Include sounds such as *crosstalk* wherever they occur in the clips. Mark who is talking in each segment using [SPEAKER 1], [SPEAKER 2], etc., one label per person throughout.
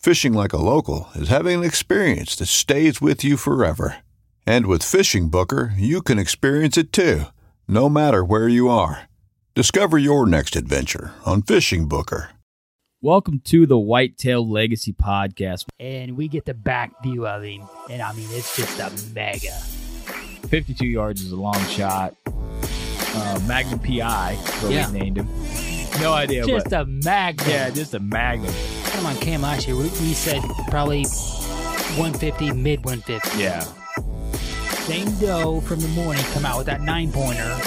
[SPEAKER 1] Fishing like a local is having an experience that stays with you forever. And with FishingBooker, you can experience it too, no matter where you are. Discover your next adventure on Fishing Booker.
[SPEAKER 2] Welcome to the Whitetail Legacy Podcast.
[SPEAKER 3] and we get the back view of him, and I mean it's just a mega.
[SPEAKER 2] 52 yards is a long shot. Uh, Magnum PI, is what
[SPEAKER 3] Yeah.
[SPEAKER 2] we named him. No idea,
[SPEAKER 3] Just
[SPEAKER 2] but
[SPEAKER 3] a magnet.
[SPEAKER 2] yeah, just a Magnum.
[SPEAKER 3] Come on, Cam last year we, we said probably 150, mid 150.
[SPEAKER 2] Yeah.
[SPEAKER 3] Same doe from the morning come out with that nine pointer.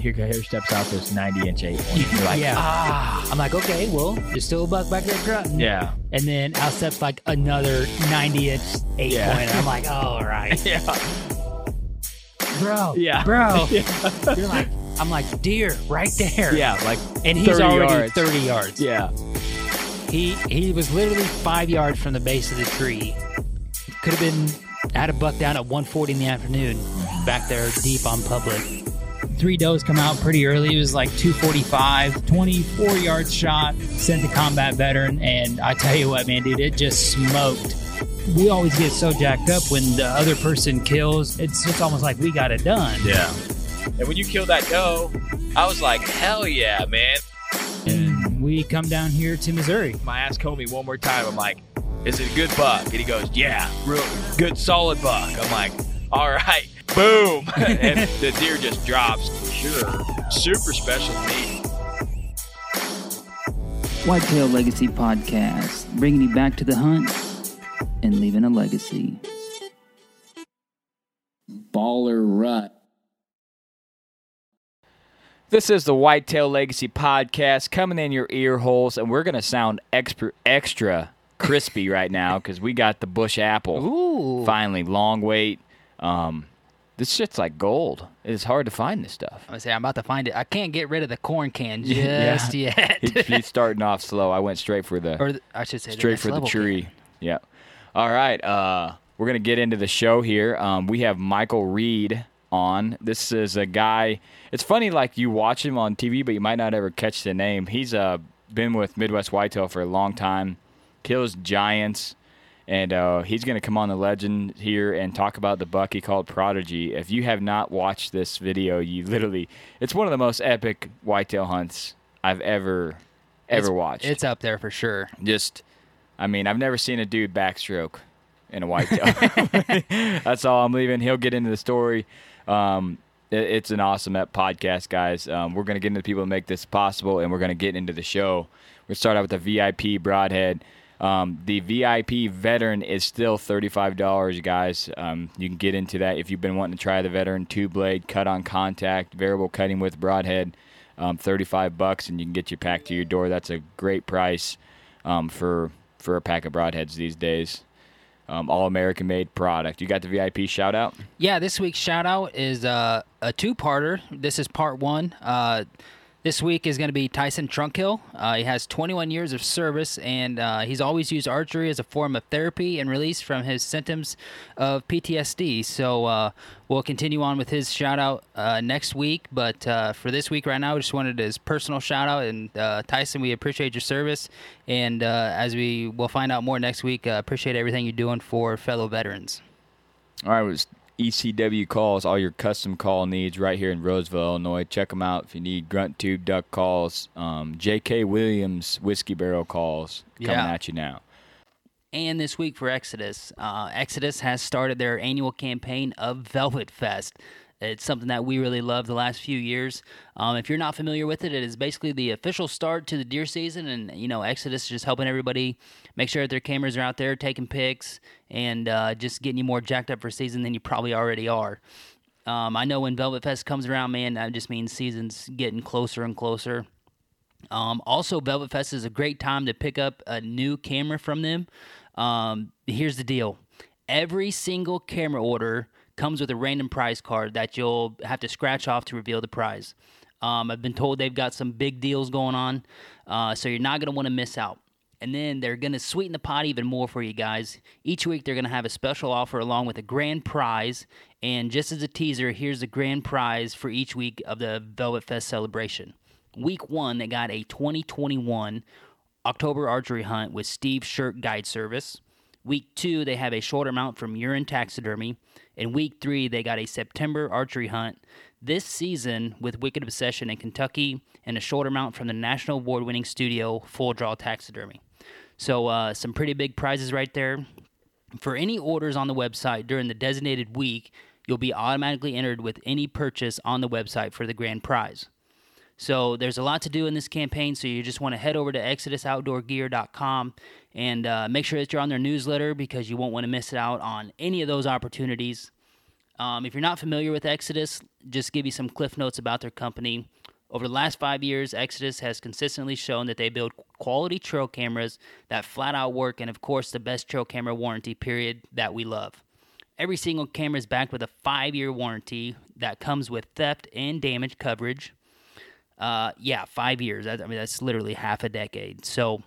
[SPEAKER 2] Here, here steps out this 90 inch eight one. You're like,
[SPEAKER 3] yeah.
[SPEAKER 2] ah.
[SPEAKER 3] I'm like, okay, well, there's still a buck back there grunting.
[SPEAKER 2] Yeah.
[SPEAKER 3] And then out steps like another 90 inch eight
[SPEAKER 2] Yeah.
[SPEAKER 3] pointer. I'm like, oh all right, *laughs*
[SPEAKER 2] Yeah.
[SPEAKER 3] bro,
[SPEAKER 2] Yeah.
[SPEAKER 3] bro. *laughs*
[SPEAKER 2] Yeah.
[SPEAKER 3] You're like, I'm like, deer right there.
[SPEAKER 2] Yeah, like
[SPEAKER 3] And he's
[SPEAKER 2] 30
[SPEAKER 3] already
[SPEAKER 2] yards.
[SPEAKER 3] 30 yards.
[SPEAKER 2] Yeah.
[SPEAKER 3] He he was literally five yards from the base of the tree. Could have been had a buck down at 1:40 in the afternoon, back there deep on public. Three does come out pretty early. It was like 245, 24 yard shot, sent the combat veteran, and I tell you what, man, dude, it just smoked. We always get so jacked up when the other person kills. It's just almost like we got it done.
[SPEAKER 2] Yeah. And when you killed that doe, I was like, hell yeah, man.
[SPEAKER 3] And we come down here to Missouri.
[SPEAKER 2] I asked Comey one more time. I'm like, is it a good buck? And he goes, yeah, real good, solid buck. I'm like, all right, *laughs* boom. *laughs* and the deer just drops. Sure. Super special to me.
[SPEAKER 4] Whitetail Legacy Podcast, bringing you back to the hunt and leaving a legacy. Baller Rut.
[SPEAKER 5] This is the Whitetail Legacy Podcast coming in your ear holes, and we're going to sound extra, extra crispy right now because we got the bush apple.
[SPEAKER 3] Ooh.
[SPEAKER 5] Finally, long wait. Um, this shit's like gold. It's hard to find this stuff.
[SPEAKER 3] I'm gonna say I'm about to find it. I can't get rid of the corn can *laughs*
[SPEAKER 5] Yeah.
[SPEAKER 3] just yet.
[SPEAKER 5] He- He's starting off slow. I went straight for the
[SPEAKER 3] or the, I should say
[SPEAKER 5] straight
[SPEAKER 3] next
[SPEAKER 5] for the tree.
[SPEAKER 3] can.
[SPEAKER 5] Yeah. All right. Uh, we're gonna get into the show here. Um, we have Michael Reed on. This is a guy. It's funny, like you watch him on TV, but you might not ever catch the name. He's uh, been with Midwest Whitetail for a long time. Kills giants. And uh, he's going to come on the legend here and talk about the buck he called Prodigy. If you have not watched this video, you literally, it's one of the most epic whitetail hunts I've ever, ever
[SPEAKER 3] It's-
[SPEAKER 5] watched
[SPEAKER 3] It's up there for sure.
[SPEAKER 5] just I mean, I've never seen a dude backstroke in a whitetail. *laughs* That's all I'm leaving. He'll get into the story. Um, it- it's an awesome podcast, guys. Um, we're gonna get into the people that make this possible, and we're gonna get into the show. We're gonna start out with the VIP broadhead. Um, the VIP veteran is still thirty-five dollars, guys. Um, you can get into that if you've been wanting to try the veteran two blade cut on contact variable cutting with broadhead. Um, thirty-five bucks, and you can get your pack to your door. That's a great price um, for for a pack of broadheads these days. Um, all American made product. You got the VIP shout out?
[SPEAKER 3] Yeah, this week's shout out is uh, a two parter. This is part one. Uh, This week is going to be Tyson Trunkhill. Uh, he has 21 years of service, and uh, he's always used archery as a form of therapy and release from his symptoms of PTSD. So uh, we'll continue on with his shout out uh, next week. But uh, for this week, right now, we just wanted his personal shout out. And uh, Tyson, we appreciate your service. And as we will find out more next week, appreciate everything you're doing for fellow veterans.
[SPEAKER 5] All right, was ECW calls, all your custom call needs right here in Roseville, Illinois. Check them out if you need grunt tube duck calls. Um, J.K. Williams whiskey barrel calls coming yeah. at you now.
[SPEAKER 3] And this week for Exodus, uh, Exodus has started their annual campaign of Velvet Fest. It's something that we really love the last few years. Um, if you're not familiar with it, it is basically the official start to the deer season, and you know Exodus is just helping everybody make sure that their cameras are out there taking pics and uh, just getting you more jacked up for season than you probably already are. Um, I know when Velvet Fest comes around, man, that just means season's getting closer and closer. Um, also, Velvet Fest is a great time to pick up a new camera from them. Um, here's the deal: every single camera order comes with a random prize card that you'll have to scratch off to reveal the prize. Um, I've been told they've got some big deals going on, uh, so you're not going to want to miss out. And then they're going to sweeten the pot even more for you guys. Each week, they're going to have a special offer along with a grand prize. And just as a teaser, here's the grand prize for each week of the Velvet Fest celebration. Week one, they got a 2021 October archery hunt with Steve Shirt Guide Service. Week two, they have a shoulder mount from Urine Taxidermy. In week three, they got a September archery hunt. This season, with Wicked Obsession in Kentucky and a shoulder mount from the national award winning studio Full Draw Taxidermy. So, uh, some pretty big prizes right there. For any orders on the website during the designated week, you'll be automatically entered with any purchase on the website for the grand prize. So there's a lot to do in this campaign. So you just want to head over to ExodusOutdoorGear.com and uh, make sure that you're on their newsletter because you won't want to miss out on any of those opportunities. Um, if you're not familiar with Exodus, just give you some cliff notes about their company. Over the last five years, Exodus has consistently shown that they build quality trail cameras that flat out work, and of course, the best trail camera warranty period that we love. Every single camera is backed with a five year warranty that comes with theft and damage coverage. Uh, yeah, five years. I, mean, that's literally half a decade. So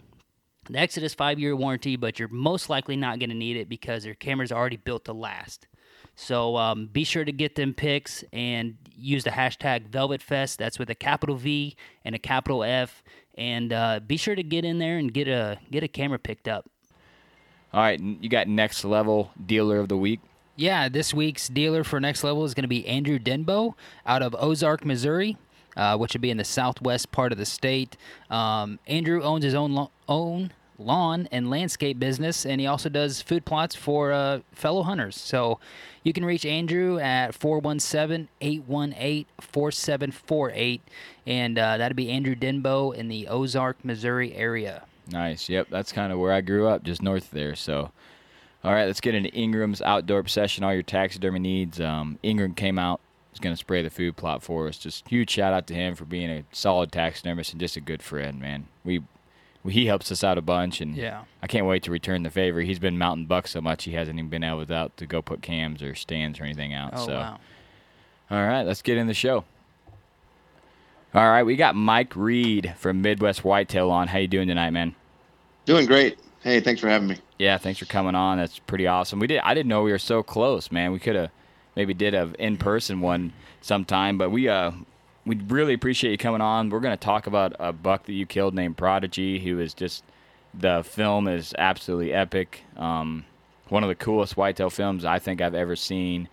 [SPEAKER 3] the Exodus five year warranty, but you're most likely not going to need it because your camera's already built to last. So um, be sure to get them pics and use the hashtag VelvetFest. That's with a capital V and a capital F. And uh, be sure to get in there and get a get a camera picked up.
[SPEAKER 5] All right, you got next level dealer of the week.
[SPEAKER 3] Yeah, this week's dealer for next level is going to be Andrew Denbo out of Ozark, Missouri uh, which would be in the southwest part of the state. Um, Andrew owns his own lo- own lawn and landscape business, and he also does food plots for uh, fellow hunters. So you can reach Andrew at 417 818 4748, and uh, that'd be Andrew Denbo in the Ozark, Missouri area.
[SPEAKER 5] Nice. Yep, that's kind of where I grew up, just north there. So. All right, let's get into Ingram's outdoor obsession. All your taxidermy needs. Um, Ingram came out is going to spray the food plot for us. Just huge shout out to him for being a solid taxidermist and just a good friend, man. We, we he helps us out a bunch, and
[SPEAKER 3] yeah,
[SPEAKER 5] I can't wait to return the favor. He's been mountain buck so much he hasn't even been able out to go put cams or stands or anything out.
[SPEAKER 3] Oh
[SPEAKER 5] so,
[SPEAKER 3] wow!
[SPEAKER 5] All right, let's get in the show. All right, we got Mike Reed from Midwest Whitetail on. How you doing tonight, man?
[SPEAKER 6] Doing great. Hey, thanks for having me.
[SPEAKER 5] Yeah, thanks for coming on. That's pretty awesome. We did. I didn't know we were so close, man. We could have maybe did a in person one sometime. But we uh we really appreciate you coming on. We're going to talk about a buck that you killed named Prodigy, who is just the film is absolutely epic. Um, one of the coolest whitetail films I think I've ever seen,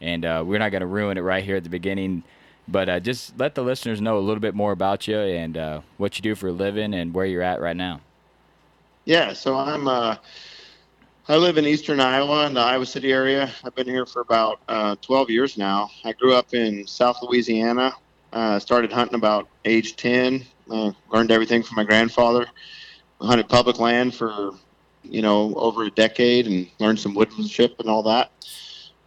[SPEAKER 5] and uh, we're not going to ruin it right here at the beginning. But uh, just let the listeners know a little bit more about you and uh, what you do for a living and where you're at right now.
[SPEAKER 6] Yeah, so I'm uh, I live in eastern Iowa in the Iowa City area. I've been here for about uh, 12 years now. I grew up in South Louisiana. Uh, started hunting about age 10. Uh, learned everything from my grandfather. hunted public land for, you know, over a decade and learned some woodmanship and all that.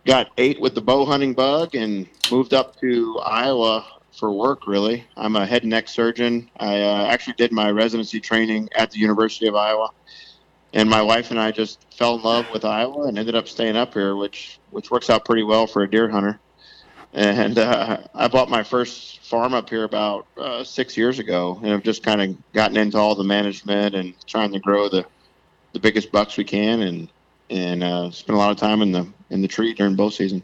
[SPEAKER 6] Got eight with the bow hunting bug and moved up to Iowa for work, really. I'm a head and neck surgeon. I uh, actually did my residency training at the University of Iowa and my wife and I just fell in love with Iowa and ended up staying up here, which which works out pretty well for a deer hunter. And uh, I bought my first farm up here about uh, six years ago, and I've just kind of gotten into all the management and trying to grow the the biggest bucks we can, and and uh, spend a lot of time in the in the tree during bow season.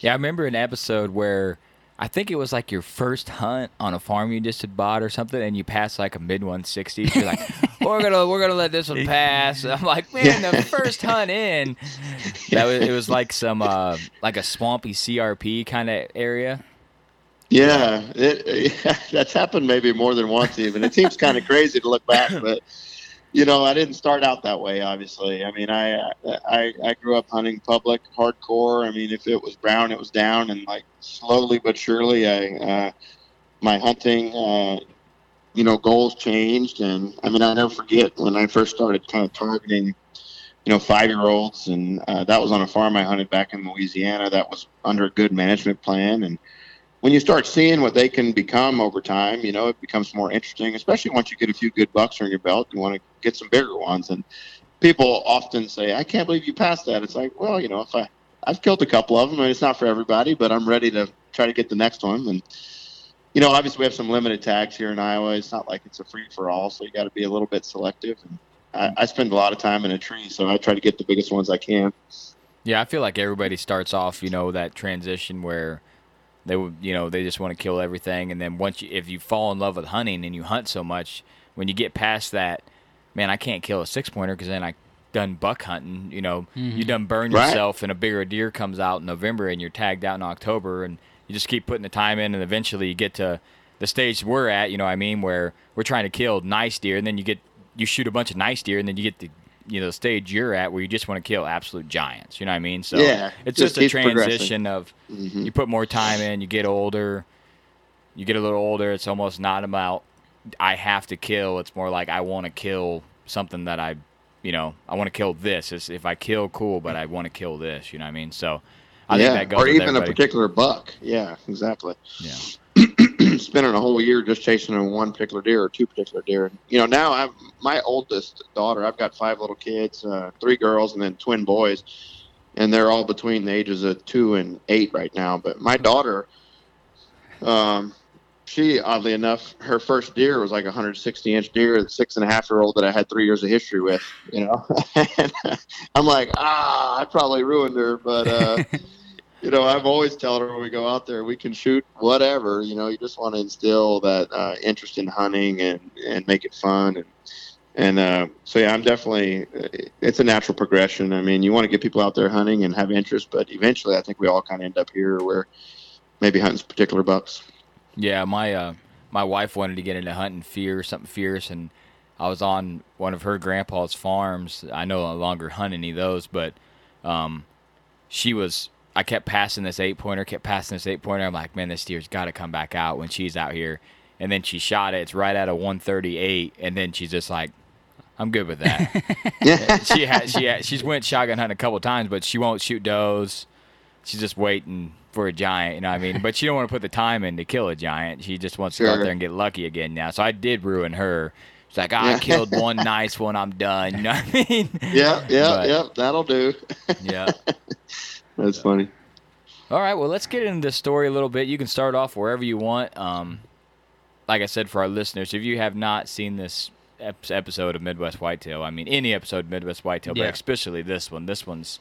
[SPEAKER 5] Yeah, I remember an episode where I think it was like your first hunt on a farm you just had bought or something, and you passed like a mid 160s. You're like, *laughs* we're gonna we're gonna let this one pass. *laughs* I'm like, man, the first hunt in, *laughs* that was it was like some uh, like a swampy CRP kind of area.
[SPEAKER 6] Yeah, it, that's happened maybe more than once. Even it seems kind of crazy to look back, but you know, I didn't start out that way. Obviously, I mean, I I I grew up hunting public hardcore. I mean, if it was brown, it was down, and like slowly but surely, I uh, my hunting, uh, you know, goals changed. And I mean, I never forget when I first started kind of targeting, you know, five year olds, and uh, that was on a farm I hunted back in Louisiana. That was under a good management plan, and when you start seeing what they can become over time, you know, it becomes more interesting, especially once you get a few good bucks on your belt. You want to get some bigger ones. And people often say, I can't believe you passed that. It's like, well, you know, if I, I've killed a couple of them and it's not for everybody, but I'm ready to try to get the next one. And, you know, obviously we have some limited tags here in Iowa. It's not like it's a free for all. So you got to be a little bit selective. And I, I spend a lot of time in a tree. So I try to get the biggest ones I can.
[SPEAKER 5] Yeah. I feel like everybody starts off, you know, that transition where, they would, you know, they just want to kill everything, and then once you, if you fall in love with hunting and you hunt so much, when you get past that, man, I can't kill a six pointer because then I done buck hunting. You know, mm-hmm. you done burn right. yourself, and a bigger deer comes out in November, and you're tagged out in October, and you just keep putting the time in, and eventually you get to the stage we're at. You know, I mean, where we're trying to kill nice deer, and then you get you shoot a bunch of nice deer, and then you get the you know the stage you're at where you just want to kill absolute giants. You know what I mean? So
[SPEAKER 6] yeah,
[SPEAKER 5] it's just, just a transition of mm-hmm. you put more time in, you get older, you get a little older. It's almost not about I have to kill. It's more like I want to kill something that I, you know, I want to kill this. It's, if I kill, cool, but I want to kill this. You know what I mean? So I
[SPEAKER 6] yeah,
[SPEAKER 5] think that goes
[SPEAKER 6] or even
[SPEAKER 5] everybody.
[SPEAKER 6] a particular buck. Yeah, exactly.
[SPEAKER 5] Yeah. *clears throat*
[SPEAKER 6] spending a whole year just chasing one particular deer or two particular deer. You know, now I'm my oldest daughter. I've got five little kids, uh, three girls, and then twin boys, and they're all between the ages of two and eight right now. But my daughter, um, she oddly enough, her first deer was like a 160 inch deer, six and a half year old that I had three years of history with. You know, *laughs* and I'm like, ah, I probably ruined her, but. uh *laughs* you know, I've always tell her when we go out there, we can shoot whatever. You know, you just want to instill that uh, interest in hunting and and make it fun and and uh, so yeah, I'm definitely. It's a natural progression. I mean, you want to get people out there hunting and have interest, but eventually, I think we all kind of end up here where maybe hunting particular bucks.
[SPEAKER 5] Yeah, my uh, my wife wanted to get into hunting fear, something fierce, and I was on one of her grandpa's farms. I no longer hunt any of those, but um, she was I kept passing this eight pointer, kept passing this eight pointer. I'm like, man, this deer's got to come back out when she's out here. And then she shot it. It's right at a 138. And then she's just like, I'm good with that. *laughs* she had, she had, she's went shotgun hunting a couple times, but she won't shoot does. She's just waiting for a giant, you know what I mean? But she don't want to put the time in to kill a giant. She just wants sure. to go out there and get lucky again now. So I did ruin her. She's like, oh, I killed *laughs* one nice one. I'm done. You know what I mean?
[SPEAKER 6] Yeah, yeah, but, yeah. That'll do.
[SPEAKER 5] yeah. *laughs*
[SPEAKER 6] That's funny.
[SPEAKER 5] All right, well, let's get into the story a little bit. You can start off wherever you want. Um, like I said, for our listeners, if you have not seen this episode of Midwest Whitetail, I mean, any episode of Midwest Whitetail, yeah. but especially this one, this one's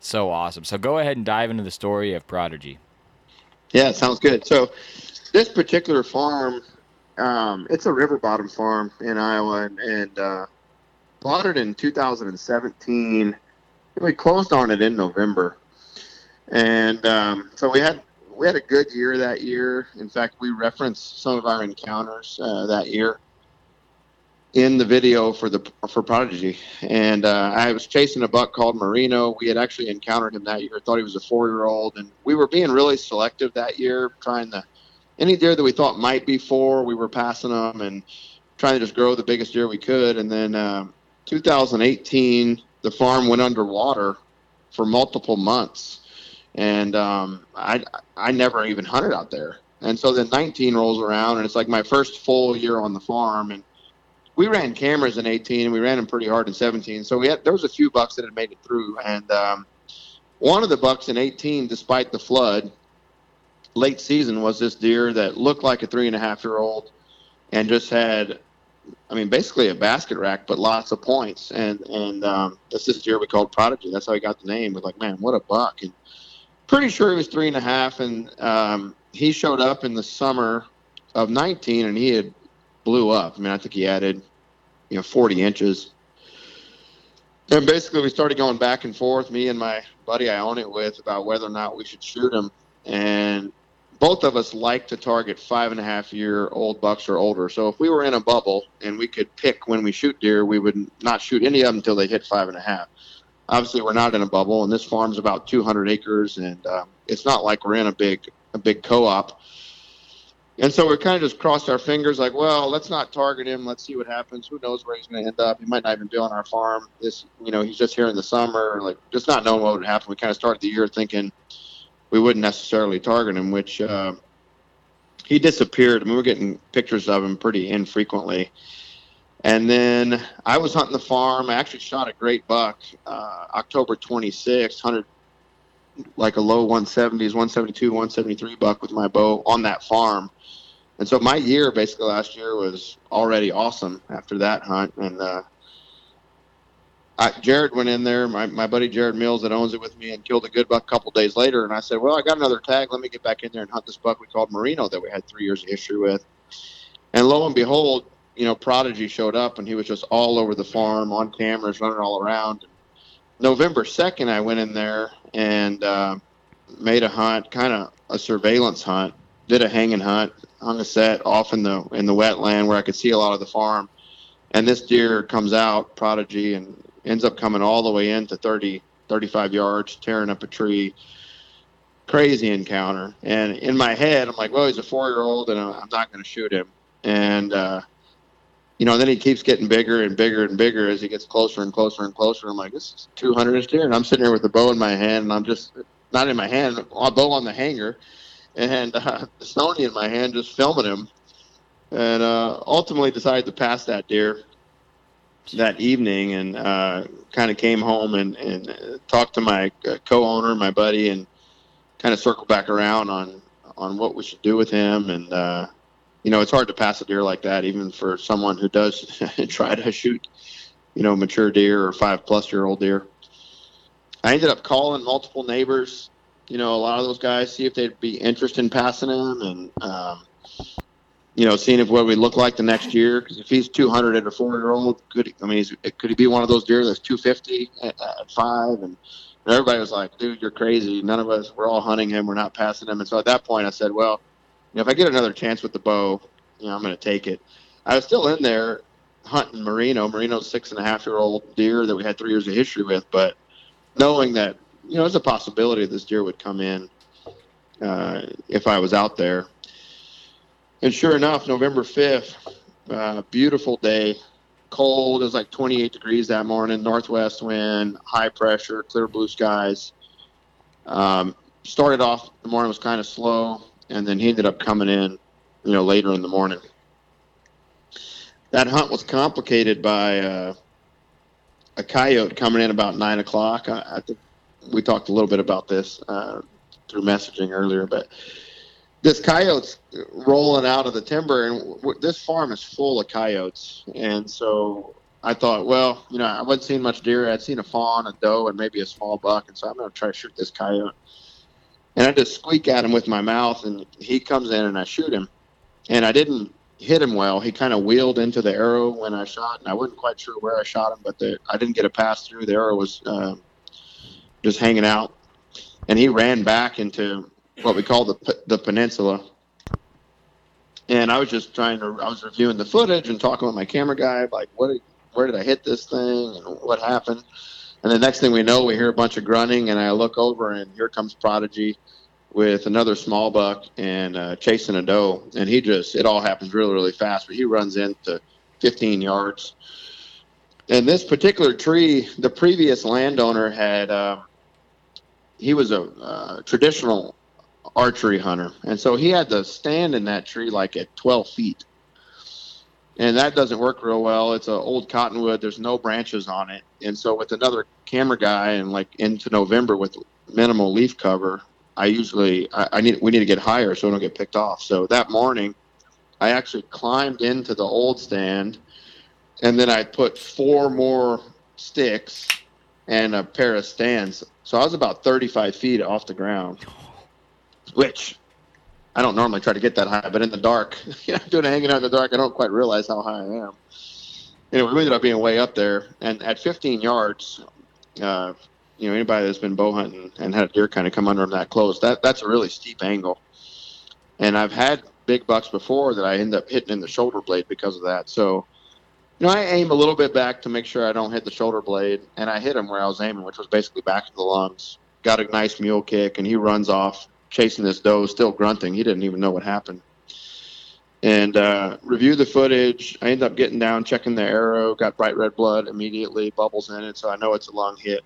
[SPEAKER 5] so awesome. So go ahead and dive into the story of Prodigy.
[SPEAKER 6] Yeah, sounds good. So this particular farm, um, it's a river bottom farm in Iowa, and, and uh, bought it in 2017. We closed on it in November and um, so we had we had a good year that year. In fact, we referenced some of our encounters uh, that year in the video for the for Prodigy. And uh, I was chasing a buck called Marino. We had actually encountered him that year. Thought he was a four year old, and we were being really selective that year, trying to any deer that we thought might be four, we were passing them and trying to just grow the biggest deer we could. And then uh, 2018, the farm went underwater for multiple months and um, I I never even hunted out there. And so then 19 rolls around, and it's like my first full year on the farm, and we ran cameras in 18, and we ran them pretty hard in 17. So we had there was a few bucks that had made it through, and um, one of the bucks in 18, despite the flood, late season was this deer that looked like a three and a half year old and just had I mean, basically a basket rack, but lots of points. And and um, this deer we called Prodigy. That's how he got the name. We're like, man, what a buck! And pretty sure he was three and a half. And um, he showed up in the summer of 19, and he had blew up. I mean, I think he added, you know, 40 inches. And basically, we started going back and forth, me and my buddy I own it with, about whether or not we should shoot him. And both of us like to target five and a half year old bucks or older. So if we were in a bubble and we could pick when we shoot deer, we would not shoot any of them until they hit five and a half. Obviously, we're not in a bubble, and this farm's about 200 acres, and um, it's not like we're in a big a big co-op. And so we kind of just crossed our fingers, like, well, let's not target him. Let's see what happens. Who knows where he's going to end up? He might not even be on our farm. This, you know, he's just here in the summer, like just not knowing what would happen. We kind of started the year thinking we wouldn't necessarily target him, which uh, he disappeared. I mean, we are getting pictures of him pretty infrequently. And then I was hunting the farm. I actually shot a great buck uh, October 26th, hunted like a low 170s, 172, 173 buck with my bow on that farm. And so my year basically last year was already awesome after that hunt. And uh, I, Jared went in there, my, my buddy Jared Mills that owns it with me, and killed a good buck a couple days later. And I said, well, I got another tag. Let me get back in there and hunt this buck we called Merino that we had three years of history with. And lo and behold, you know, Prodigy showed up, and he was just all over the farm on cameras, running all around. November 2nd, I went in there and uh, made a hunt, kind of a surveillance hunt. Did a hanging hunt, hung a set off in the in the wetland where I could see a lot of the farm. And this deer comes out, Prodigy, and ends up coming all the way into 30, 35 yards, tearing up a tree. Crazy encounter. And in my head, I'm like, well, he's a four year old and I'm not going to shoot him. And, uh, you know, then he keeps getting bigger and bigger and bigger as he gets closer and closer and closer. I'm like, this is 200 inch deer. And I'm sitting here with a bow in my hand and I'm just, not in my hand, a bow on the hanger and uh, *laughs* Sony in my hand just filming him. And uh, ultimately decided to pass that deer that evening and uh, kind of came home and, and talked to my uh, co-owner, my buddy, and kind of circled back around on on what we should do with him. And uh, you know, it's hard to pass a deer like that, even for someone who does *laughs* try to shoot, you know, mature deer or five plus year old deer. I ended up calling multiple neighbors, you know, a lot of those guys, see if they'd be interested in passing him, and um, you know, seeing if what we look like the next year. Because if he's 200 at a four-year-old, could I mean, could he be one of those deer that's 250 at, at five? And, and everybody was like, "Dude, you're crazy." None of us, we're all hunting him. We're not passing him. And so at that point, I said, "Well, you know, if I get another chance with the bow, you know, I'm going to take it." I was still in there hunting Merino. Merino's six and a half year old deer that we had three years of history with, but knowing that you know, there's a possibility this deer would come in uh, if I was out there. And sure enough, November 5th, uh, beautiful day, cold. It was like 28 degrees that morning, northwest wind, high pressure, clear blue skies. Um, started off, the morning was kind of slow, and then he ended up coming in, you know, later in the morning. That hunt was complicated by uh, a coyote coming in about 9 o'clock. I, I think we talked a little bit about this uh, through messaging earlier, but this coyote's rolling out of the timber, and w- this farm is full of coyotes. And so I thought, well, you know, I wasn't seeing much deer. I'd seen a fawn, a doe, and maybe a small buck, and so I'm going to try to shoot this coyote. And I just squeak at him with my mouth, and he comes in, and I shoot him. And I didn't hit him well. He kind of wheeled into the arrow when I shot, and I wasn't quite sure where I shot him, but the, I didn't get a pass through. The arrow was uh, just hanging out, and he ran back into what we call the the peninsula. And I was just trying to, I was reviewing the footage and talking with my camera guy, like, what, where did I hit this thing and what happened? And the next thing we know, we hear a bunch of grunting, and I look over, and here comes Prodigy with another small buck and uh, chasing a doe. And he just, it all happens really, really fast, but he runs into 15 yards. And this particular tree, the previous landowner had, uh, he was a uh, traditional archery hunter, and so he had to stand in that tree like at 12 feet, and that doesn't work real well. It's an old cottonwood. There's no branches on it, and so with another camera guy and like into November with minimal leaf cover, I usually I, I need we need to get higher so I don't get picked off. So that morning, I actually climbed into the old stand, and then I put four more sticks and a pair of stands. So I was about 35 feet off the ground, which I don't normally try to get that high, but in the dark, *laughs* you know, doing hanging out in the dark, I don't quite realize how high I am. Anyway, we ended up being way up there, and at 15 yards, uh, you know, anybody that's been bow hunting and had a deer kind of come under them that close, that that's a really steep angle. And I've had big bucks before that I end up hitting in the shoulder blade because of that. So, you know, I aim a little bit back to make sure I don't hit the shoulder blade, and I hit him where I was aiming, which was basically back of the lungs. Got a nice mule kick, and he runs off chasing this doe, still grunting. He didn't even know what happened. And uh, review the footage. I ended up getting down, checking the arrow, got bright red blood immediately, bubbles in it, so I know it's a long hit.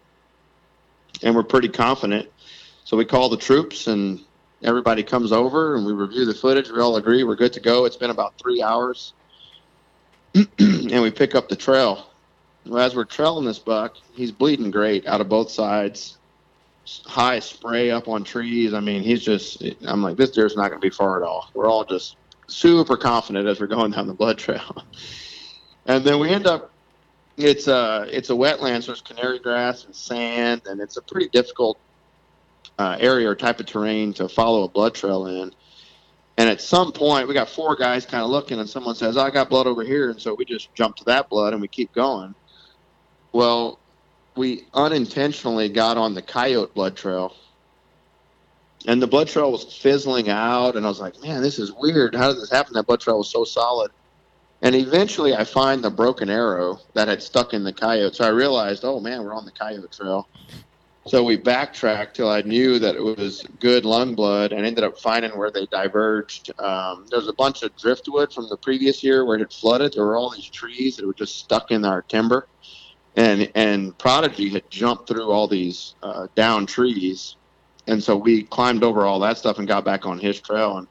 [SPEAKER 6] And we're pretty confident. So we call the troops, and everybody comes over, and we review the footage. We all agree we're good to go. It's been about three hours. *clears throat* and we pick up the trail. Well, as we're trailing this buck, he's bleeding great out of both sides high spray up on trees. I mean, he's just, I'm like, this deer's not going to be far at all. We're all just super confident as we're going down the blood trail. *laughs* and then we end up, it's a, it's a wetland, so there's canary grass and sand, and it's a pretty difficult uh, area or type of terrain to follow a blood trail in. And at some point, we got four guys kind of looking, and someone says, I got blood over here. And so we just jump to that blood and we keep going. Well, we unintentionally got on the coyote blood trail. And the blood trail was fizzling out and i was like man this is weird. How did this happen? That blood trail was so solid. And eventually i find the broken arrow that had stuck in the coyote. So i realized oh man we're on the coyote trail. So we backtracked till i knew that it was good lung blood and ended up finding where they diverged. Um, there was a bunch of driftwood from the previous year where it had flooded. There were all these trees that were just stuck in our timber and and Prodigy had jumped through all these uh, down trees, and so we climbed over all that stuff and got back on his trail, and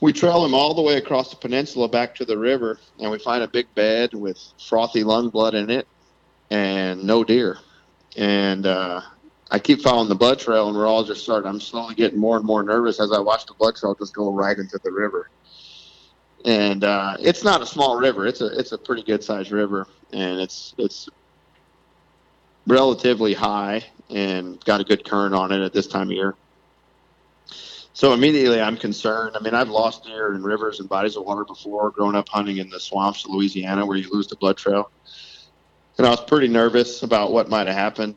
[SPEAKER 6] we trail him all the way across the peninsula back to the river, and we find a big bed with frothy lung blood in it, and no deer, and uh, I keep following the blood trail, and we're all just starting. I'm slowly getting more and more nervous as I watch the blood trail just go right into the river and uh, it's not a small river. It's a it's a pretty good sized river, and it's it's relatively high and got a good current on it at this time of year. So immediately I'm concerned. I mean, I've lost deer in rivers and bodies of water before, growing up hunting in the swamps of Louisiana where you lose the blood trail. And I was pretty nervous about what might have happened.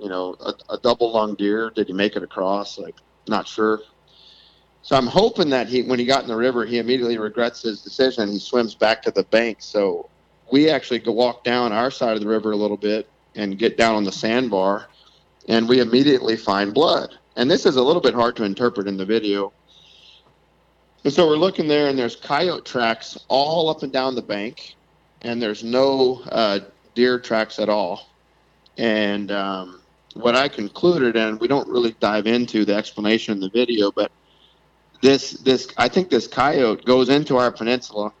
[SPEAKER 6] You know, a, a double lung deer, did he make it across? Like, not sure. So I'm hoping that he, when he got in the river, he immediately regrets his decision he swims back to the bank. So we actually go walk down our side of the river a little bit and get down on the sandbar, and we immediately find blood. And this is a little bit hard to interpret in the video. And so we're looking there, and there's coyote tracks all up and down the bank, and there's no uh, deer tracks at all. And um, what I concluded, and we don't really dive into the explanation in the video, but this this I think this coyote goes into our peninsula,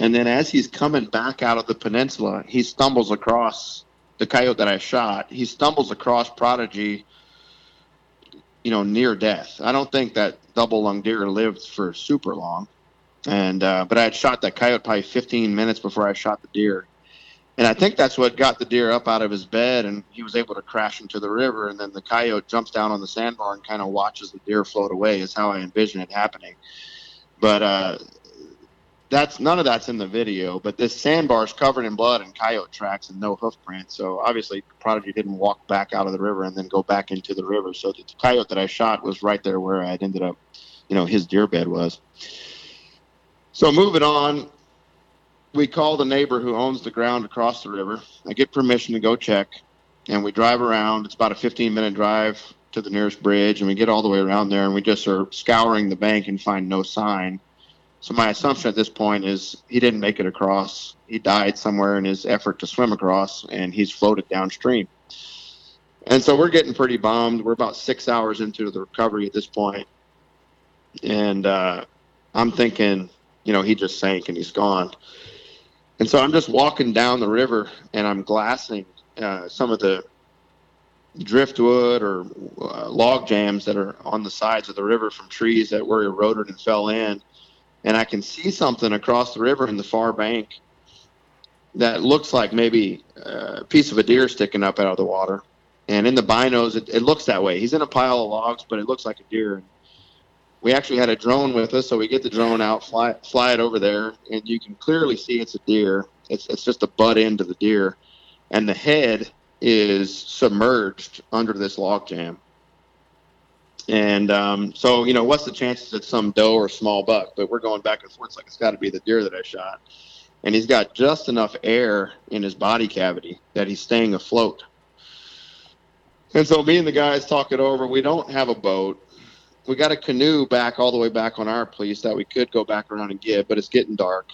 [SPEAKER 6] and then as he's coming back out of the peninsula, he stumbles across the coyote that I shot. He stumbles across Prodigy, you know, near death. I don't think that double lung deer lived for super long, and uh, but I had shot that coyote probably 15 minutes before I shot the deer, and I think that's what got the deer up out of his bed, and he was able to crash into the river. And then the coyote jumps down on the sandbar and kind of watches the deer float away. Is how I envision it happening. But uh, that's none of that's in the video. But this sandbar is covered in blood and coyote tracks and no hoof prints. So obviously, Prodigy didn't walk back out of the river and then go back into the river. So the coyote that I shot was right there where I ended up, you know, his deer bed was. So moving on, we call the neighbor who owns the ground across the river. I get permission to go check, and we drive around. It's about a 15 minute drive to the nearest bridge, and we get all the way around there, and we just are scouring the bank and find no sign. So my assumption at this point is he didn't make it across. He died somewhere in his effort to swim across, and he's floated downstream. And so we're getting pretty bummed. We're about six hours into the recovery at this point, and uh, I'm thinking, you know, he just sank and he's gone. And so I'm just walking down the river and I'm glassing uh, some of the driftwood or uh, log jams that are on the sides of the river from trees that were eroded and fell in. And I can see something across the river in the far bank that looks like maybe a piece of a deer sticking up out of the water. And in the binos, it, it looks that way. He's in a pile of logs, but it looks like a deer. We actually had a drone with us, so we get the drone out, fly, fly it over there, and you can clearly see it's a deer. It's, it's just the butt end of the deer. And the head is submerged under this log jam. And um, so, you know, what's the chances it's some doe or small buck? But we're going back and forth. It's like it's got to be the deer that I shot. And he's got just enough air in his body cavity that he's staying afloat. And so, me and the guys talk it over. We don't have a boat. We got a canoe back all the way back on our place that we could go back around and get, but it's getting dark.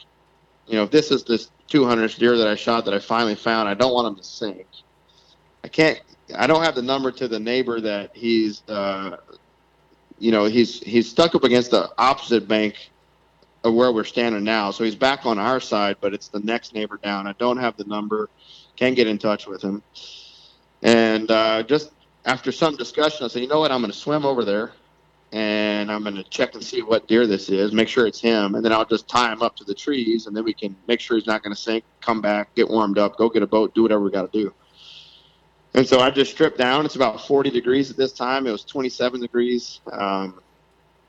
[SPEAKER 6] You know, if this is this 200 deer that I shot that I finally found, I don't want him to sink. I can't. I don't have the number to the neighbor that he's. Uh, you know, he's he's stuck up against the opposite bank of where we're standing now. So he's back on our side, but it's the next neighbor down. I don't have the number. Can't get in touch with him. And uh, just after some discussion, I said, you know what? I'm going to swim over there and I'm going to check and see what deer this is, make sure it's him, and then I'll just tie him up to the trees, and then we can make sure he's not going to sink, come back, get warmed up, go get a boat, do whatever we got to do. And so I just stripped down. It's about 40 degrees at this time. It was 27 degrees um,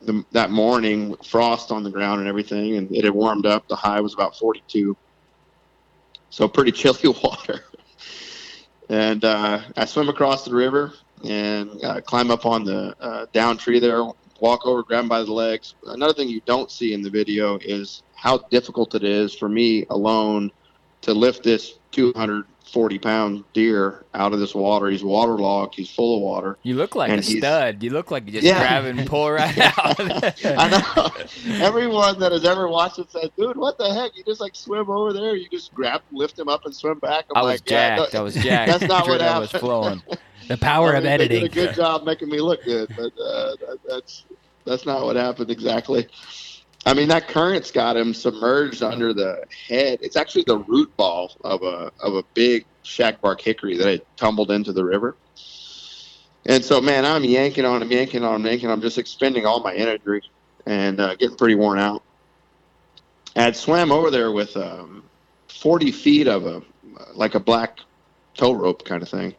[SPEAKER 6] the, that morning, frost on the ground and everything, and it had warmed up. The high was about 42. So pretty chilly *laughs* water. and uh, I swim across the river and uh, climb up on the uh, down tree there, walk over, grab him by the legs. Another thing you don't see in the video is how difficult it is for me alone to lift this 240 pound deer out of this water. He's waterlogged. He's full of water.
[SPEAKER 5] You look like
[SPEAKER 6] And
[SPEAKER 5] a stud. You look like you just
[SPEAKER 6] Yeah.
[SPEAKER 5] grab and pull right *laughs* out. *laughs*
[SPEAKER 6] I know. Everyone that has ever watched it said, "Dude, what the heck? You just like swim over there. You just grab, lift him up, and swim back." I'm
[SPEAKER 5] I was
[SPEAKER 6] like, yeah,
[SPEAKER 5] jacked.
[SPEAKER 6] no-
[SPEAKER 5] I was jacked. *laughs*
[SPEAKER 6] That's not what
[SPEAKER 5] Adrenaline was flowing.
[SPEAKER 3] The power
[SPEAKER 6] I
[SPEAKER 3] of editing.
[SPEAKER 6] Did a good job making me look good, but uh, that, that's that's not what happened exactly. I mean, that current's got him submerged under the head. It's actually the root ball of a of a big shagbark hickory that had tumbled into the river. And so, man, I'm yanking on him, yanking on him, yanking. I'm just expending all my energy and uh, getting pretty worn out. I had swam over there with um, 40 feet of a like a black tow rope kind of thing.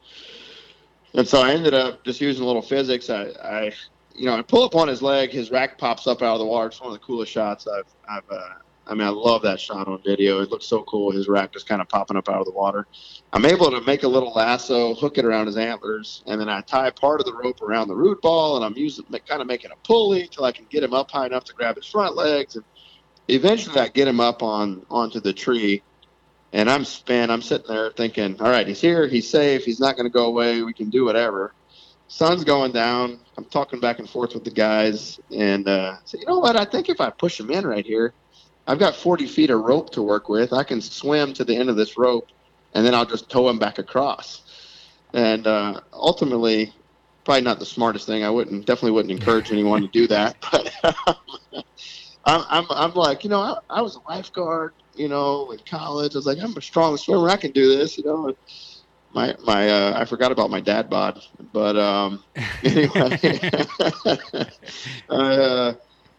[SPEAKER 6] And so I ended up just using a little physics. I, I, you know, I pull up on his leg, his rack pops up out of the water. It's one of the coolest shots I've, I've, uh, I mean, I love that shot on video. It looks so cool. His rack just kind of popping up out of the water. I'm able to make a little lasso, hook it around his antlers, and then I tie part of the rope around the root ball, and I'm using, kind of making a pulley till I can get him up high enough to grab his front legs, and eventually I get him up on onto the tree. And I'm spent. I'm sitting there thinking, all right, he's here. He's safe. He's not going to go away. We can do whatever. Sun's going down. I'm talking back and forth with the guys, and uh, so you know what? I think if I push him in right here, I've got 40 feet of rope to work with. I can swim to the end of this rope, and then I'll just tow him back across. And uh, ultimately, probably not the smartest thing. I wouldn't definitely wouldn't encourage anyone to do that. *laughs* But *laughs* I'm, I'm I'm like, you know, I, I was a lifeguard, you know, in college. I was like, I'm a strong swimmer. I can do this, you know. My my uh, I forgot about my dad bod, but um, *laughs* anyway, *laughs* uh,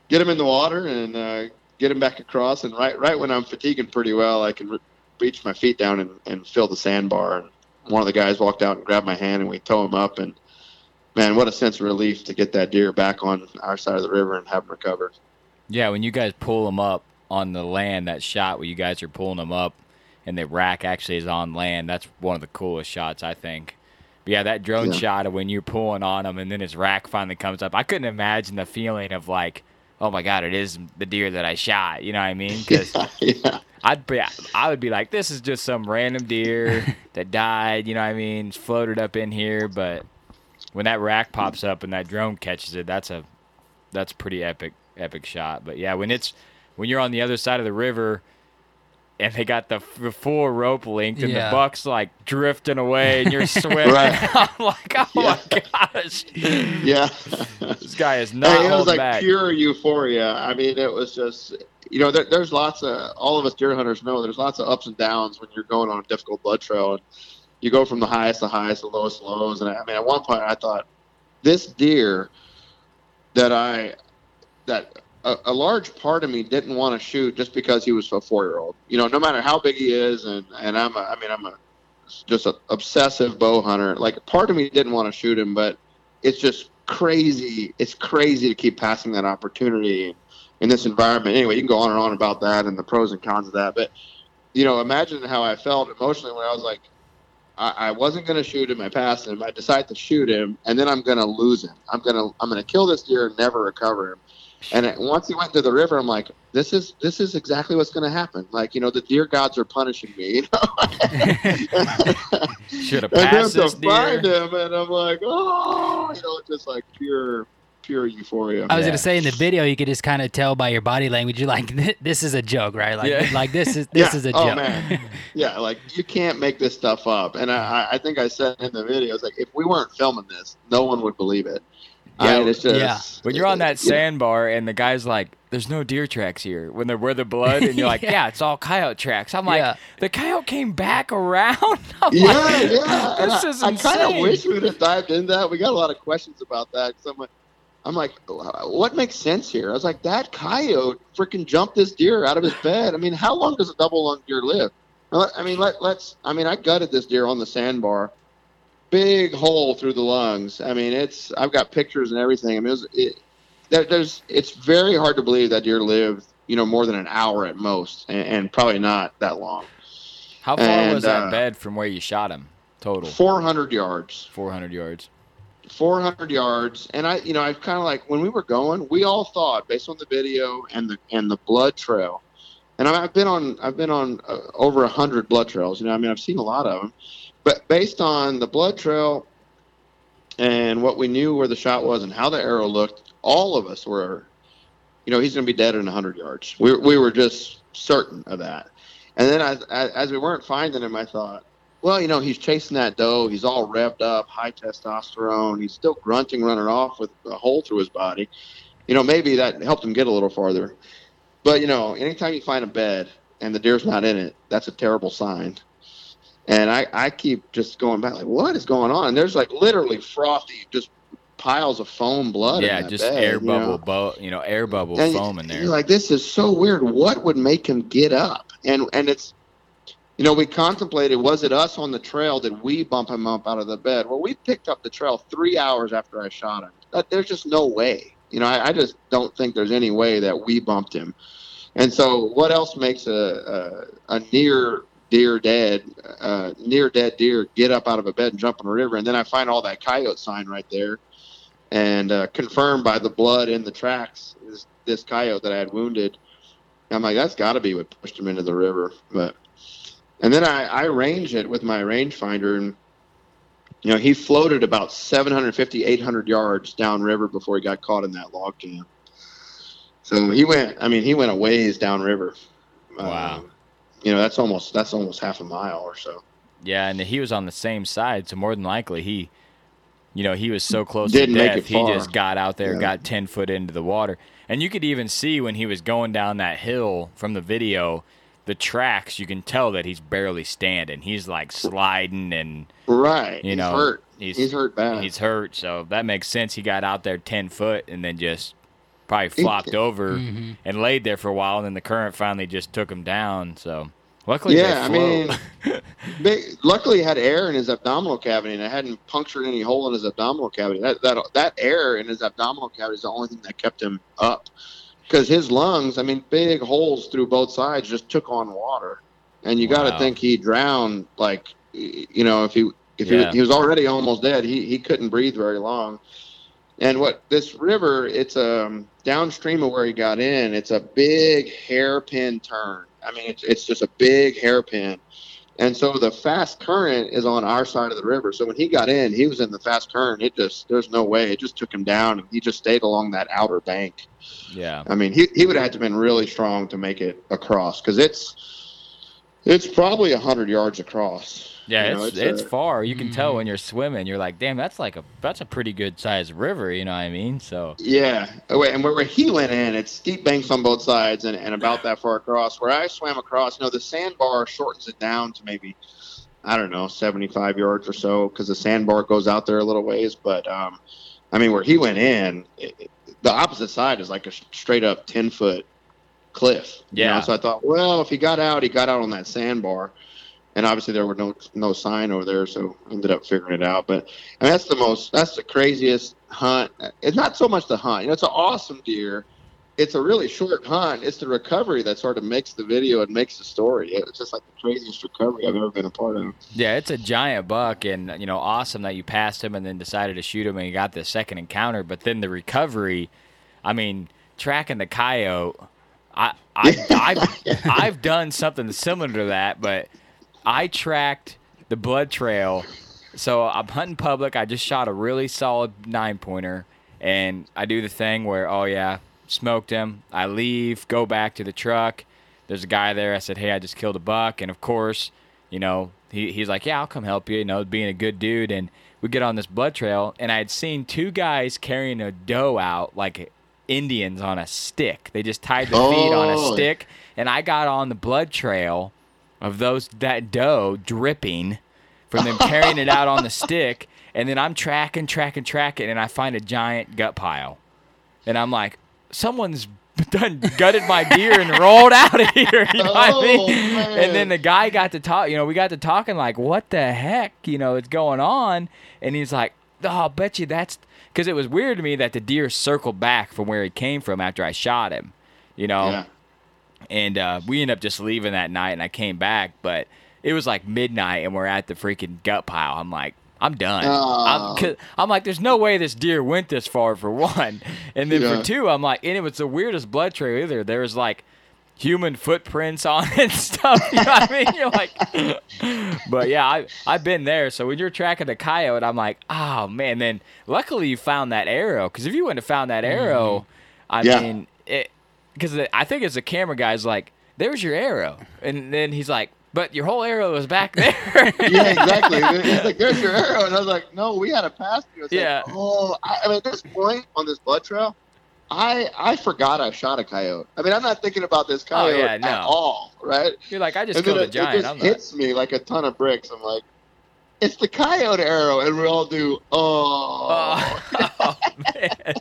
[SPEAKER 6] get him in the water and uh, get him back across. And right right when I'm fatiguing pretty well, I can re- reach my feet down and, and feel the sandbar. And one of the guys walked out and grabbed my hand, and we tow him up. And man, what a sense of relief to get that deer back on our side of the river and have him recovered.
[SPEAKER 5] Yeah, when you guys pull him up on the land, that shot where you guys are pulling them up and the rack actually is on land, that's one of the coolest shots, I think. But yeah, that drone
[SPEAKER 6] Yeah.
[SPEAKER 5] shot of when you're pulling on them and then his rack finally comes up, I couldn't imagine the feeling of like, oh my God, it is the deer that I shot. You know what I mean? *laughs* Because
[SPEAKER 6] yeah.
[SPEAKER 5] I'd be, I would be like, this is just some random deer *laughs* that died. You know what I mean? It's floated up in here, but when that rack pops up and that drone catches it, that's a, that's pretty epic, epic shot. But yeah, when it's when you're on the other side of the river. And they got the, the full rope linked, and
[SPEAKER 3] Yeah.
[SPEAKER 5] the buck's like drifting away, and you're *laughs* swimming.
[SPEAKER 6] Right. *laughs*
[SPEAKER 5] I'm like, oh my gosh,
[SPEAKER 6] yeah.
[SPEAKER 5] this guy is not
[SPEAKER 6] Hey, it was like
[SPEAKER 5] back.
[SPEAKER 6] pure euphoria. I mean, it was just, you know, there, there's lots of, all of us deer hunters know there's lots of ups and downs when you're going on a difficult blood trail. And you go from the highest to highest, the lowest to lows. And I, I mean, at one point, I thought this deer that I that a, a large part of me didn't want to shoot just because he was a four year old. You know, no matter how big he is, and and I'm a, I mean, I'm a just an obsessive bow hunter. Like part of me didn't want to shoot him, but it's just crazy. It's crazy to keep passing that opportunity in this environment. Anyway, you can go on and on about that and the pros and cons of that, but you know, imagine how I felt emotionally when I was like, I, wasn't going to shoot him. I passed him. I decided to shoot him, and then I'm going to lose him. I'm going to I'm going to kill this deer and never recover him. And it, once he went to the river, I'm like, this is this is exactly what's going to happen. Like, you know, the deer gods are punishing me. You know? *laughs*
[SPEAKER 5] Should have *laughs*
[SPEAKER 6] and then
[SPEAKER 5] passed
[SPEAKER 6] to
[SPEAKER 5] this deer.
[SPEAKER 6] find him, and I'm like, oh, you know, just like pure pure euphoria.
[SPEAKER 3] I was
[SPEAKER 5] Yeah.
[SPEAKER 3] gonna say in the video, you could just kind of tell by your body language. You're like, *laughs* this is a joke, right? Like,
[SPEAKER 5] Yeah.
[SPEAKER 3] like this is this
[SPEAKER 6] yeah.
[SPEAKER 3] is a
[SPEAKER 6] oh,
[SPEAKER 3] joke.
[SPEAKER 6] man. Yeah, like you can't make this stuff up. And I, I- I think I said in the video, it's like if we weren't filming this, no one would believe it. I
[SPEAKER 5] Yeah,
[SPEAKER 6] it's just
[SPEAKER 3] yeah.
[SPEAKER 5] When you're on that sandbar and the guy's like, "There's no deer tracks here," when they're where the blood, and you're *laughs* like,
[SPEAKER 3] Yeah.
[SPEAKER 5] "Yeah, it's all coyote tracks." I'm like,
[SPEAKER 3] Yeah.
[SPEAKER 5] "The coyote came back around." *laughs* I'm
[SPEAKER 6] Yeah,
[SPEAKER 5] like,
[SPEAKER 6] yeah. *laughs* And
[SPEAKER 5] This
[SPEAKER 6] I,
[SPEAKER 5] is
[SPEAKER 6] I kind of wish we would have dived into that. We got a lot of questions about that. So I'm like, I'm like, what makes sense here? I was like, that coyote freaking jumped this deer out of his bed. I mean, how long does a double lung deer live? I mean, let, let's. I mean, I gutted this deer on the sandbar, big hole through the lungs. I mean, it's. I've got pictures and everything. I mean, it was, it, there, there's. It's very hard to believe that deer lived, you know, more than an hour at most, and, and probably not that long.
[SPEAKER 5] How far
[SPEAKER 6] And,
[SPEAKER 5] was that
[SPEAKER 6] uh,
[SPEAKER 5] bed from where you shot him? Total
[SPEAKER 6] 400 yards.
[SPEAKER 5] 400 yards.
[SPEAKER 6] 400 yards and i you know i've kind of like when we were going we all thought based on the video and the and the blood trail and i've been on i've been on uh, over a hundred blood trails you know i mean i've seen a lot of them but based on the blood trail and what we knew where the shot was and how the arrow looked all of us were you know he's going to be dead in 100 yards we, we were just certain of that and then as, as as we weren't finding him i thought well, you know, he's chasing that doe. He's all revved up, high testosterone. He's still grunting, running off with a hole through his body. You know, maybe that helped him get a little farther. But, you know, anytime you find a bed and the deer's not in it, that's a terrible sign. And I, I keep just going back, like, what is going on? And there's like literally frothy, just piles of foam blood. in
[SPEAKER 5] yeah, just
[SPEAKER 6] bed,
[SPEAKER 5] air
[SPEAKER 6] you
[SPEAKER 5] bubble,
[SPEAKER 6] know?
[SPEAKER 5] bo- you know, air bubble
[SPEAKER 6] And
[SPEAKER 5] foam in there.
[SPEAKER 6] like, this is so weird. What would make him get up? And and it's, you know, we contemplated, was it us on the trail? Did we bump him up out of the bed? Well, we picked up the trail three hours after I shot him. That, there's just no way. You know, I, I just don't think there's any way that we bumped him. And so, what else makes a a, a near deer dead, uh, near dead deer get up out of a bed and jump in a river? And then I find all that coyote sign right there, and uh, confirmed by the blood in the tracks is this coyote that I had wounded. I'm like, that's got to be what pushed him into the river. But and then I, I range it with my rangefinder, and you know he floated about 750, 800 yards downriver before he got caught in that log jam. So he went. I mean, he went a ways downriver.
[SPEAKER 5] Wow.
[SPEAKER 6] Um, you know that's almost that's almost half a mile or so.
[SPEAKER 5] Yeah, and he was on the same side, so more than likely he, you know, he was so close
[SPEAKER 6] Didn't
[SPEAKER 5] to
[SPEAKER 6] make
[SPEAKER 5] death.
[SPEAKER 6] it
[SPEAKER 5] He just got out there,
[SPEAKER 6] Yeah.
[SPEAKER 5] got ten foot into the water, and you could even see when he was going down that hill from the video, the tracks. You can tell that he's barely standing. He's like sliding, and
[SPEAKER 6] Right.
[SPEAKER 5] you
[SPEAKER 6] he's
[SPEAKER 5] know,
[SPEAKER 6] hurt.
[SPEAKER 5] he's
[SPEAKER 6] He's, hurt bad.
[SPEAKER 5] he's hurt. So that makes sense. He got out there ten foot and then just probably flopped over
[SPEAKER 3] Mm-hmm.
[SPEAKER 5] and laid there for a while, and then the current finally just took him down. So luckily,
[SPEAKER 6] yeah, I mean, *laughs* they, luckily had air in his abdominal cavity, and it hadn't punctured any hole in his abdominal cavity. That that that air in his abdominal cavity is the only thing that kept him up, because his lungs, I mean, big holes through both sides, just took on water, and you got to think he drowned. Like, you know, if he if
[SPEAKER 5] Yeah.
[SPEAKER 6] he, he was already almost dead, he he couldn't breathe very long. And what this river, it's um, downstream of where he got in. It's a big hairpin turn. I mean, it's it's just a big hairpin. And so the fast current is on our side of the river. So when he got in, he was in the fast current. It just there's no way. It just took him down, and he just stayed along that outer bank.
[SPEAKER 5] yeah.
[SPEAKER 6] I mean, he he would have had to been really strong to make it across because it's it's probably a hundred yards across.
[SPEAKER 5] Yeah,
[SPEAKER 6] You know,
[SPEAKER 5] it's it's,
[SPEAKER 6] a-
[SPEAKER 5] far. You can
[SPEAKER 6] Mm-hmm.
[SPEAKER 5] tell when you're swimming. You're like, damn, that's like a that's a pretty good sized river. You know what I mean? So
[SPEAKER 6] Yeah. Oh, wait, and where, where he went in, it's steep banks on both sides and, and about that far across. Where I swam across, you know, the sandbar shortens it down to maybe I don't know, 75 yards or so because the sandbar goes out there a little ways. But um, I mean, where he went in, it, the opposite side is like a straight up 10 foot cliff. you
[SPEAKER 5] Yeah.
[SPEAKER 6] know? So I thought, well, if he got out, he got out on that sandbar. And obviously there were no no sign over there, so I ended up figuring it out. But and that's the most that's the craziest hunt. It's not so much the hunt. You know, it's an awesome deer. It's a really short hunt. It's the recovery that sort of makes the video and makes the story. It's just like the craziest recovery I've ever been a part of.
[SPEAKER 5] Yeah, it's a giant buck, and you know, awesome that you passed him and then decided to shoot him and you got the second encounter. But then the recovery, I mean, tracking the coyote, I, I, I've, *laughs* I've done something similar to that, but I tracked the blood trail. So I'm hunting public. I just shot a really solid nine pointer, and I do the thing where, oh yeah, smoked him. I leave, go back to the truck. There's a guy there. I said, hey, I just killed a buck, and of course, you know, he, he's like, yeah, I'll come help you. You know, being a good dude, and we get on this blood trail, and I had seen two guys carrying a doe out like Indians on a stick. They just tied their feet on a
[SPEAKER 6] Oh.
[SPEAKER 5] stick, and I got on the blood trail of those that doe dripping from them carrying it out on the *laughs* stick, and then I'm tracking, tracking, tracking, and I find a giant gut pile, and I'm like, someone's *laughs* done gutted my deer and rolled out of here. *laughs* You know what I
[SPEAKER 6] Oh,
[SPEAKER 5] mean?
[SPEAKER 6] man.
[SPEAKER 5] And then the guy got to talk. You know, we got to talking like, what the heck? You know, is going on? And he's like, oh, I'll bet you that's because it was weird to me that the deer circled back from where he came from after I shot him. You know,
[SPEAKER 6] Yeah.
[SPEAKER 5] And uh, we ended up just leaving that night and i came back but it was like midnight and we're at the freaking gut pile. I'm like i'm done. I'm,
[SPEAKER 6] Oh.
[SPEAKER 5] 'cause- I'm like there's no way this deer went this far for one. *laughs* And then
[SPEAKER 6] Yeah.
[SPEAKER 5] for two i'm like and it was the weirdest blood trail either. There was like human footprints *laughs* on it and stuff you know what i mean? You're like *laughs* but yeah I, i've been there. So when you're tracking the coyote i'm like oh man. Then luckily you found that arrow because if you wouldn't have found that arrow i
[SPEAKER 6] Yeah.
[SPEAKER 5] mean it because I think as a camera guy's like, "There's your arrow," and then he's like, "But your whole arrow was back there." *laughs*
[SPEAKER 6] yeah, exactly. He's like, "There's your arrow," and I was like, "No, we had a pass." through." It's like,
[SPEAKER 5] Yeah.
[SPEAKER 6] oh, I, I mean, at this point on this blood trail, I I forgot I shot a coyote. I mean, I'm not thinking about this oh, coyote
[SPEAKER 5] Oh, yeah, no.
[SPEAKER 6] at all, right?
[SPEAKER 5] You're like, "I just
[SPEAKER 6] and
[SPEAKER 5] killed a
[SPEAKER 6] it, it just
[SPEAKER 5] I'm not.
[SPEAKER 6] hits me like a ton of bricks. I'm like, it's the coyote arrow, and we all do, oh,
[SPEAKER 5] Oh, *laughs* oh, man.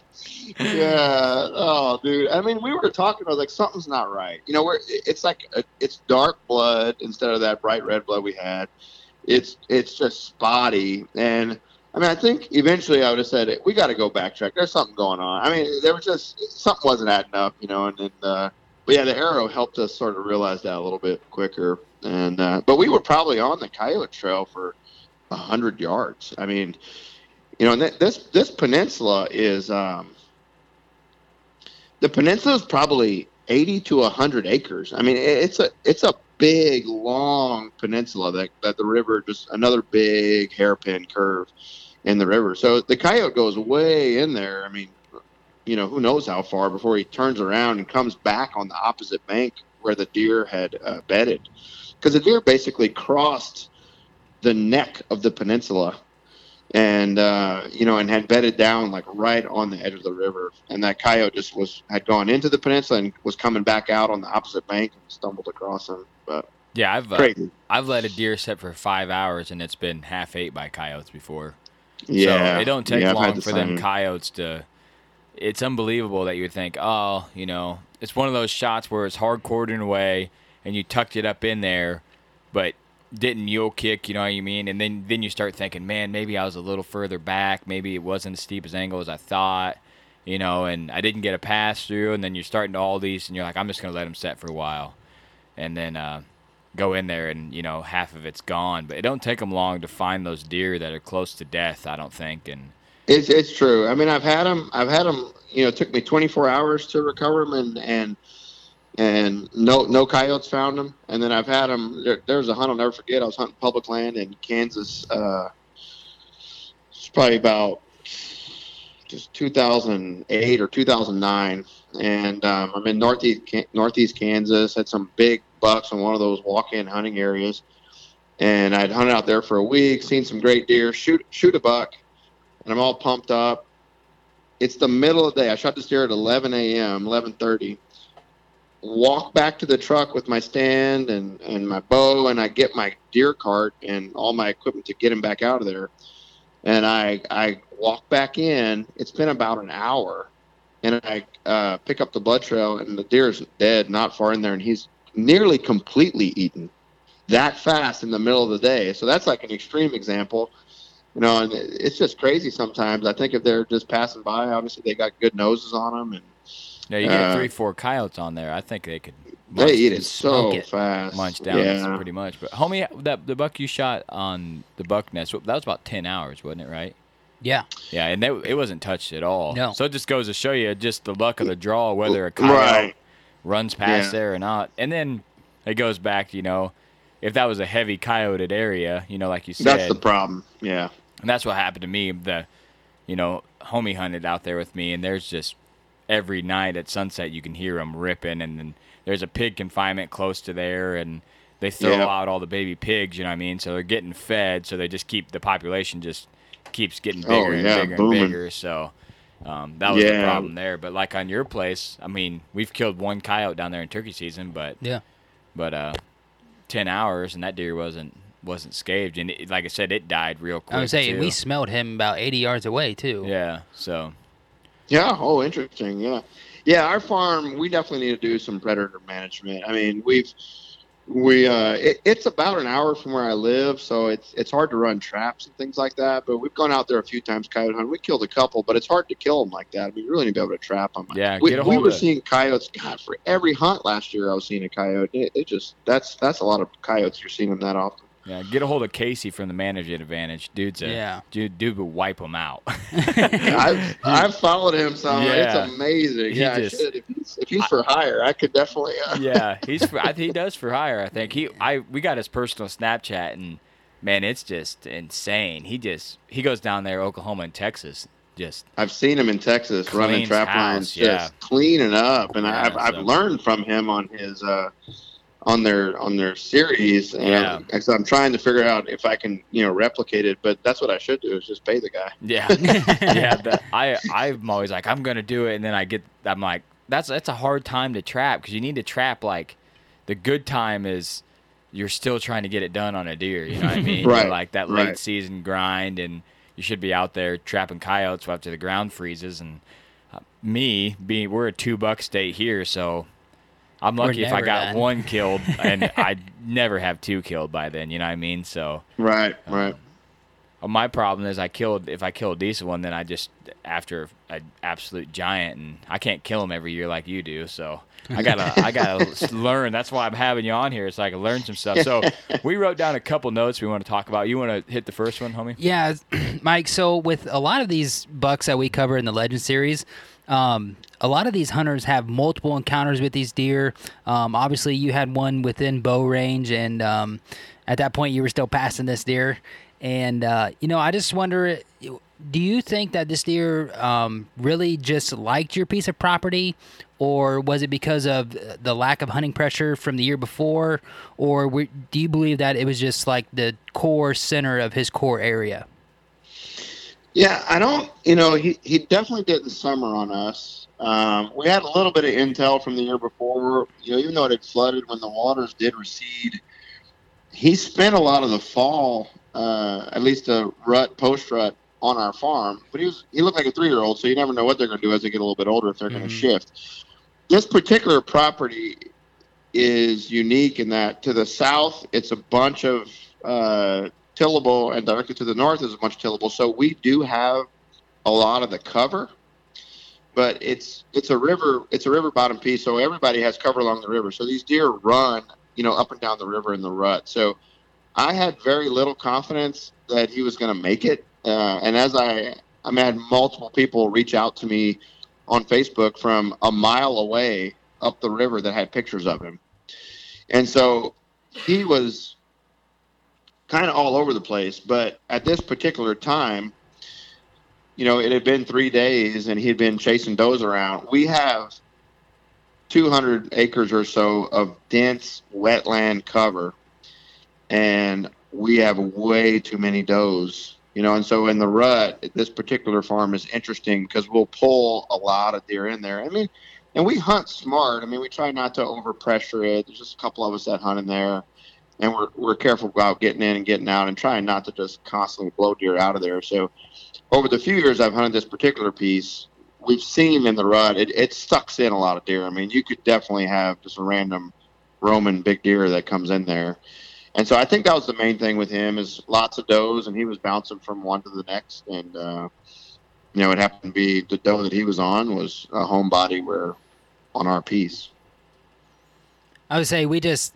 [SPEAKER 5] *laughs*
[SPEAKER 6] yeah, oh, dude. I mean, we were talking. I was like, something's not right. You know, we're it's like a, it's dark blood instead of that bright red blood we had. It's it's just spotty, and I mean, I think eventually I would have said we got to go backtrack. There's something going on. I mean, there was just something wasn't adding up, you know. And then, uh, but yeah, the arrow helped us sort of realize that a little bit quicker. And uh, but we were probably on the coyote trail for hundred yards. I mean, you know, th- this this peninsula is um, the peninsula is probably 80 to 100 acres. I mean, it's a it's a big, long peninsula that, that the river just another big hairpin curve in the river. So the coyote goes way in there. I mean, you know, who knows how far before he turns around and comes back on the opposite bank where the deer had uh, bedded, because the deer basically crossed the neck of the peninsula and uh, you know, and had bedded down like right on the edge of the river. And that coyote just was had gone into the peninsula and was coming back out on the opposite bank and stumbled across him. But
[SPEAKER 5] Yeah, I've uh. I've let a deer sit for five hours and it's been half ate by coyotes before.
[SPEAKER 6] Yeah,
[SPEAKER 5] so it don't take
[SPEAKER 6] Yeah,
[SPEAKER 5] long for them coyotes to. It's unbelievable that you would think, oh, you know, it's one of those shots where it's hard quartering away and you tucked it up in there, but didn't mule kick, you know what I mean? And then then you start thinking, man, maybe I was a little further back, maybe it wasn't as steep as angle as I thought, you know, and I didn't get a pass through, and then you're starting to all these, and you're like, I'm just gonna let them set for a while, and then uh, go in there, and you know, half of it's gone. But it don't take them long to find those deer that are close to death, I don't think, and
[SPEAKER 6] It's it's true. I mean, I've had them. I've had them. You know, it took me 24 hours to recover them, and and and no no coyotes found them. And then I've had them. There, there was a hunt I'll never forget. I was hunting public land in Kansas. Uh, it's probably about just 2008 or 2009, and um, I'm in northeast northeast Kansas. Had some big bucks in one of those walk-in hunting areas, and I'd hunted out there for a week, seen some great deer, shoot shoot a buck and I'm all pumped up. It's the middle of the day. I shot this deer at 11 a.m., 11:30, walk back to the truck with my stand and, and my bow, and I get my deer cart and all my equipment to get him back out of there. And I I walk back in. It's been about an hour, and I uh, pick up the blood trail, and the deer is dead, not far in there, and he's nearly completely eaten that fast in the middle of the day. So that's like an extreme example. You know, and it's just crazy sometimes. I think if they're just passing by, obviously they got good noses on them, and
[SPEAKER 5] Yeah, you get
[SPEAKER 6] Uh,
[SPEAKER 5] three, four coyotes on there. I think they could.
[SPEAKER 6] they
[SPEAKER 5] munch-
[SPEAKER 6] eat it so
[SPEAKER 3] smoke it.
[SPEAKER 6] fast.
[SPEAKER 5] munch down
[SPEAKER 6] Yeah.
[SPEAKER 5] pretty much. But homie, that the buck you shot on the buck nest, that was about ten hours, wasn't it? Right?
[SPEAKER 3] Yeah.
[SPEAKER 5] Yeah, and that, it wasn't touched at all.
[SPEAKER 3] No.
[SPEAKER 5] So it just goes to show you just the luck of the draw, whether a coyote
[SPEAKER 6] Right.
[SPEAKER 5] runs past
[SPEAKER 6] Yeah.
[SPEAKER 5] there or not. And then it goes back, you know, if that was a heavy coyoted area, you know, like you said,
[SPEAKER 6] That's the problem. Yeah.
[SPEAKER 5] and that's what happened to me. The, you know, homie hunted out there with me, and there's just every night at sunset you can hear them ripping, and then there's a pig confinement close to there, and they throw
[SPEAKER 6] Yeah.
[SPEAKER 5] out all the baby pigs. You know what I mean? So they're getting fed, so they just keep the population just keeps getting bigger
[SPEAKER 6] Oh,
[SPEAKER 5] and
[SPEAKER 6] yeah,
[SPEAKER 5] bigger
[SPEAKER 6] booming.
[SPEAKER 5] and bigger. So. Um, that was the problem there, but like on your place, I mean, we've killed one coyote down there in turkey season, but
[SPEAKER 3] Yeah.
[SPEAKER 5] but uh, ten hours and that deer wasn't wasn't scathed, and it, like I said, it died real quick.
[SPEAKER 3] I was saying
[SPEAKER 5] too.
[SPEAKER 3] we smelled him about 80 yards away too.
[SPEAKER 5] Yeah. So
[SPEAKER 6] Yeah. Oh, interesting. Yeah. Yeah. Our farm, we definitely need to do some predator management. I mean, we've, we, uh, it, it's about an hour from where I live, so it's, it's hard to run traps and things like that. But we've gone out there a few times coyote hunting. We killed a couple, but it's hard to kill them like that. I mean, you really need to be able to trap them.
[SPEAKER 5] Yeah,
[SPEAKER 6] We,
[SPEAKER 5] get a
[SPEAKER 6] we were seeing coyotes. God, for every hunt last year, I was seeing a coyote. It, it just, that's, that's a lot of coyotes. You're seeing them that often.
[SPEAKER 5] Yeah, get a hold of Casey from the Management Advantage. Dude's a
[SPEAKER 3] Yeah.
[SPEAKER 5] dude. Dude would wipe him out. *laughs*
[SPEAKER 6] I've, I've followed him some.
[SPEAKER 5] Yeah.
[SPEAKER 6] It's amazing.
[SPEAKER 5] He
[SPEAKER 6] yeah,
[SPEAKER 5] just-
[SPEAKER 6] If he's, if he's for hire, I could definitely. Uh,
[SPEAKER 5] yeah, he's for, I, he does for hire. I think he I we got his personal Snapchat and man, it's just insane. He just he goes down there, Oklahoma and Texas, just
[SPEAKER 6] I've seen him in Texas running trap
[SPEAKER 5] house,
[SPEAKER 6] lines,
[SPEAKER 5] yeah.
[SPEAKER 6] just cleaning up, and
[SPEAKER 5] Yeah,
[SPEAKER 6] I've, I've learned from him on his uh, on their on their series, and
[SPEAKER 5] Yeah.
[SPEAKER 6] I'm, so I'm trying to figure out if I can you know replicate it. But that's what I should do is just pay the guy.
[SPEAKER 5] Yeah, *laughs* yeah. The, I I'm always like I'm gonna do it, and then I get I'm like that's that's a hard time to trap because you need to trap like the good time is you're still trying to get it done on a deer. You know what I *laughs* mean?
[SPEAKER 6] Right,
[SPEAKER 5] Like that late
[SPEAKER 6] right.
[SPEAKER 5] season grind, and you should be out there trapping coyotes after the ground freezes. And uh, me being we're a two buck state here, so. I'm lucky if I got
[SPEAKER 3] done.
[SPEAKER 5] one killed, *laughs* and I'd never have two killed by then. You know what I mean? So
[SPEAKER 6] Right, right.
[SPEAKER 5] uh, My problem is I killed if I kill a decent one, then I just after an absolute giant, and I can't kill them every year like you do. So I gotta I gotta *laughs* learn. That's why I'm having you on here. It's like I learn some stuff. So we wrote down a couple notes we want to talk about. You want to hit the first one, homie?
[SPEAKER 3] Yeah, *clears throat* Mike. So with a lot of these bucks that we cover in the Legend series, um, a lot of these hunters have multiple encounters with these deer. Um, obviously, you had one within bow range, and um, at that point, you were still passing this deer. And uh, you know, I just wonder, do you think that this deer um, really just liked your piece of property, or was it because of the lack of hunting pressure from the year before, or do you believe that it was just like the core center of his core area?
[SPEAKER 6] Yeah, I don't. You know, he he definitely didn't summer on us. Um, we had a little bit of intel from the year before. You know, even though it had flooded when the waters did recede, he spent a lot of the fall, uh, at least a rut, post rut, on our farm. But he was he looked like a three year old, so you never know what they're going to do as they get a little bit older if they're going
[SPEAKER 3] Mhm.
[SPEAKER 6] to shift. This particular property is unique in that to the south, it's a bunch of uh, tillable, and directly to the north is of tillable. So we do have a lot of the cover, but it's it's a river it's a river bottom piece, so everybody has cover along the river. So these deer run, you know, up and down the river in the rut. So I had very little confidence that he was going to make it, uh, and as I I mean, I had multiple people reach out to me on Facebook from a mile away up the river that had pictures of him, and so he was kind of all over the place. But at this particular time, you know, it had been three days and he had been chasing does around. We have 200 acres or so of dense wetland cover, and we have way too many does. You know, and so in the rut, this particular farm is interesting because we'll pull a lot of deer in there. I mean, and we hunt smart. I mean, we try not to overpressure it. There's just a couple of us that hunt in there, and we're we're careful about getting in and getting out, and trying not to just constantly blow deer out of there. So, over the few years I've hunted this particular piece, we've seen in the rut it, it sucks in a lot of deer. I mean, you could definitely have just a random roaming big deer that comes in there. And so I think that was the main thing with him is lots of does, and he was bouncing from one to the next. And uh, you know, it happened to be the doe that he was on was a home body where on our piece.
[SPEAKER 3] I would say we just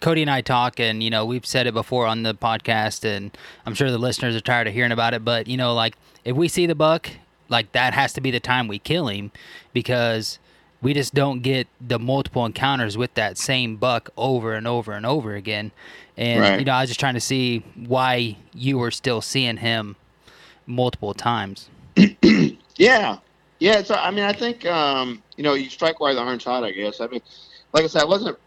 [SPEAKER 3] Cody and I talk, and you know we've said it before on the podcast, and I'm sure the listeners are tired of hearing about it. But you know, like if we see the buck, like that has to be the time we kill him, because we just don't get the multiple encounters with that same buck over and over and over again. And
[SPEAKER 6] Right.
[SPEAKER 3] you know, I was just trying to see why you were still seeing him multiple times. *clears throat*
[SPEAKER 6] Yeah, yeah. So I mean, I think um, you know you strike while the iron's hot. I guess. I mean, like I said, I wasn't.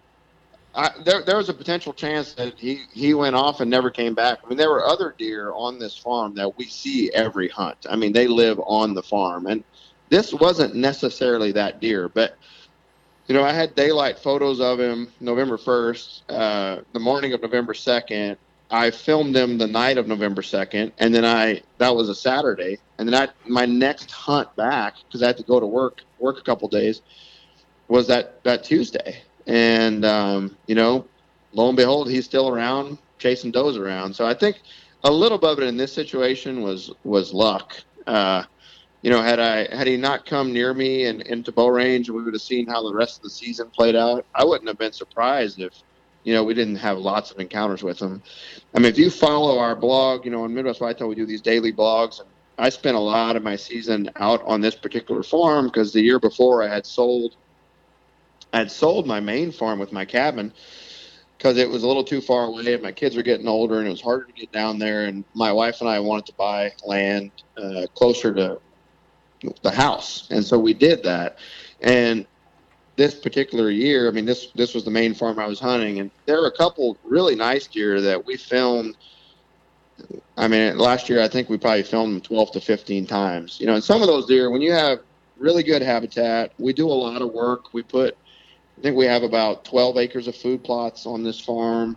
[SPEAKER 6] There, there was a potential chance that he he went off and never came back. I mean, there were other deer on this farm that we see every hunt. I mean, they live on the farm, and this wasn't necessarily that deer, but you know, I had daylight photos of him November 1st, uh, the morning of November 2nd. I filmed him the night of November 2nd, and then I that was a Saturday, and then I my next hunt back because I had to go to work work a couple days was that that Tuesday, and um, you know, lo and behold, he's still around chasing does around. So I think a little bit of it in this situation was was luck. Uh, you know, had I had he not come near me and into bow range, we would have seen how the rest of the season played out, I wouldn't have been surprised if, you know, we didn't have lots of encounters with him. I mean, if you follow our blog, you know, on Midwest Whitetail, we do these daily blogs, and I spent a lot of my season out on this particular farm because the year before I had sold, I had sold my main farm with my cabin because it was a little too far away and my kids were getting older and it was harder to get down there and my wife and i wanted to buy land uh, closer to the house. And so we did that. And this particular year i mean this this was the main farm i was hunting and there were a couple really nice deer that we filmed. I mean last year i think we probably filmed them 12 to 15 times you know and some of those deer when you have really good habitat we do a lot of work. We put i think we have about 12 acres of food plots on this farm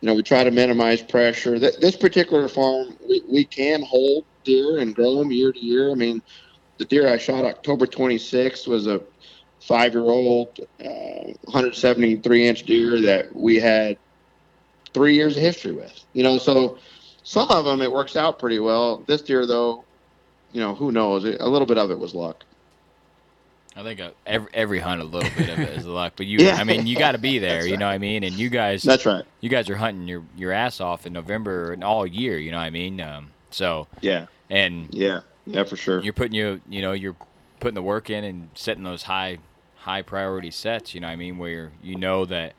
[SPEAKER 6] you know we try to minimize pressure Th- this particular farm we, we can hold deer and grow them year to year i mean the deer I shot October 26th was a five year old, uh, 173 inch deer that we had three years of history with. You know, so some of them it works out pretty well. This deer, though, you know, who knows? A little bit of it was luck.
[SPEAKER 5] I think uh, every every hunt a little bit of it is luck, but you
[SPEAKER 6] Yeah.
[SPEAKER 5] I mean you got to be *laughs* there,
[SPEAKER 6] That's
[SPEAKER 5] you know what I mean? And you guys
[SPEAKER 6] That's right.
[SPEAKER 5] you guys are hunting your your ass off in November and all year, you know what I mean? Um, so
[SPEAKER 6] Yeah.
[SPEAKER 5] and
[SPEAKER 6] Yeah. Yeah, for sure.
[SPEAKER 5] you're putting you you know you're putting the work in and setting those high high priority sets you know what i mean where you know that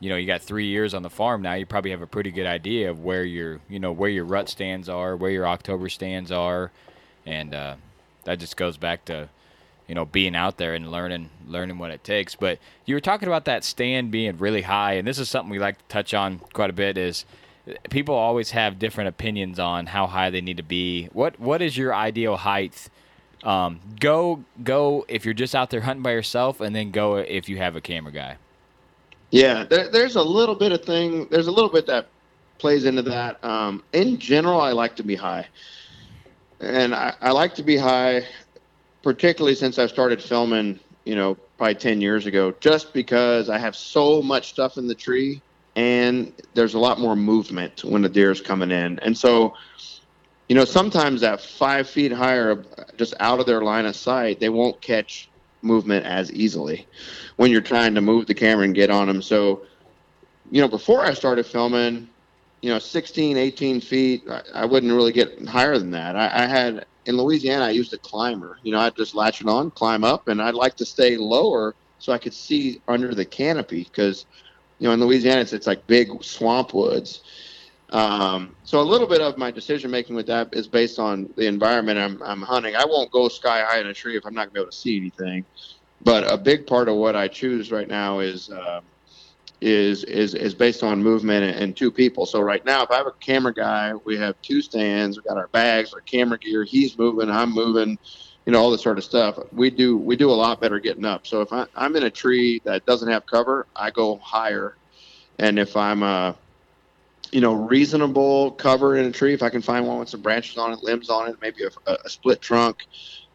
[SPEAKER 5] you know you got three years on the farm now you probably have a pretty good idea of where your you know where your rut stands are where your october stands are and uh, that just goes back to you know being out there and learning learning what it takes. But you were talking about that stand being really high and this is something we like to touch on quite a bit is people always have different opinions on how high they need to be. What what is your ideal height? Um, go go if you're just out there hunting by yourself and then go if you have a camera guy.
[SPEAKER 6] Yeah, there, there's a little bit of thing. There's a little bit that plays into that. Um, in general, I like to be high, and I, I like to be high, particularly since I started filming. You know, probably ten years ago, just because I have so much stuff in the tree, and there's a lot more movement when the deer is coming in, and so. You know, sometimes at five feet higher, just out of their line of sight, they won't catch movement as easily when you're trying to move the camera and get on them. So, you know, before I started filming, you know, 16, 18 feet, I, I wouldn't really get higher than that. I, I had in Louisiana, I used a climber. You know, I'd just latch it on, climb up, and I'd like to stay lower so I could see under the canopy because, you know, in Louisiana, it's, it's like big swamp woods. Um, so a little bit of my decision making with that is based on the environment I'm, I'm hunting. I won't go sky high in a tree if I'm not gonna be able to see anything. But a big part of what I choose right now is uh, is is is based on movement and, two people. So right now, if I have a camera guy, we have two stands. We got our bags, our camera gear. He's moving, I'm moving. you know all this sort of stuff. We do we do a lot better getting up. So if I, I'm in a tree that doesn't have cover, I go higher, and if I'm a you know reasonable cover in a tree, if I can find one with some branches on it, limbs on it, maybe a, a split trunk,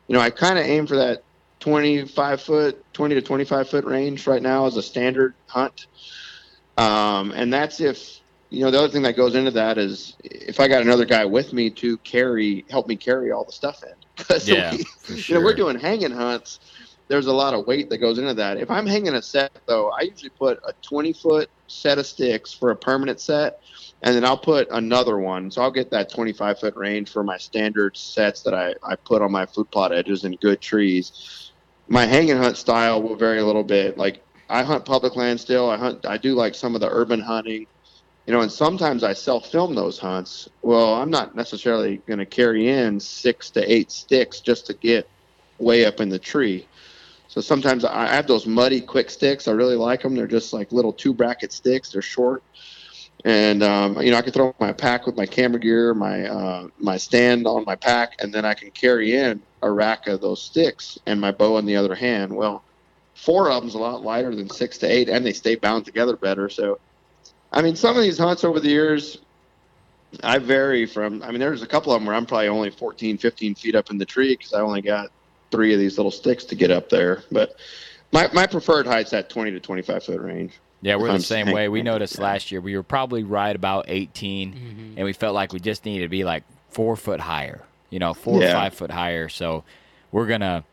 [SPEAKER 6] you know I kind of aim for that 25 foot, 20 to 25 foot range right now as a standard hunt. Um, and that's if, you know, the other thing that goes into that is if I got another guy with me to carry, help me carry all the stuff in. *laughs* Because
[SPEAKER 5] Yeah,
[SPEAKER 6] we, *laughs*
[SPEAKER 5] for
[SPEAKER 6] you know, we're doing hanging hunts. There's a lot of weight that goes into that. If I'm hanging a set, though, I usually put a 20 foot set of sticks for a permanent set, and then I'll put another one. So I'll get that 25 foot range for my standard sets that I, I put on my food plot edges in good trees. My hanging hunt style will vary a little bit. Like I hunt public land still. I hunt. I do like some of the urban hunting, you know. And sometimes I self film those hunts. Well, I'm not necessarily going to carry in six to eight sticks just to get way up in the tree. So sometimes I I have those muddy quick sticks. I really like them. They're just like little two bracket sticks. They're short, and um, you know I can throw my pack with my camera gear, my uh, my stand on my pack, and then I can carry in a rack of those sticks and my bow in the other hand. Well, four of them's a lot lighter than six to eight, and they stay bound together better. So, I mean, some of these hunts over the years, I vary from. I mean, there's a couple of them where I'm probably only 14, 15 feet up in the tree because I only got three of these little sticks to get up there. But my my preferred height's that 20 to 25 foot range.
[SPEAKER 5] Yeah, we're the same way. We noticed last year we were probably right about 18, mm-hmm. and we felt like we just needed to be like four foot higher, you know, four or five foot higher. So we're gonna.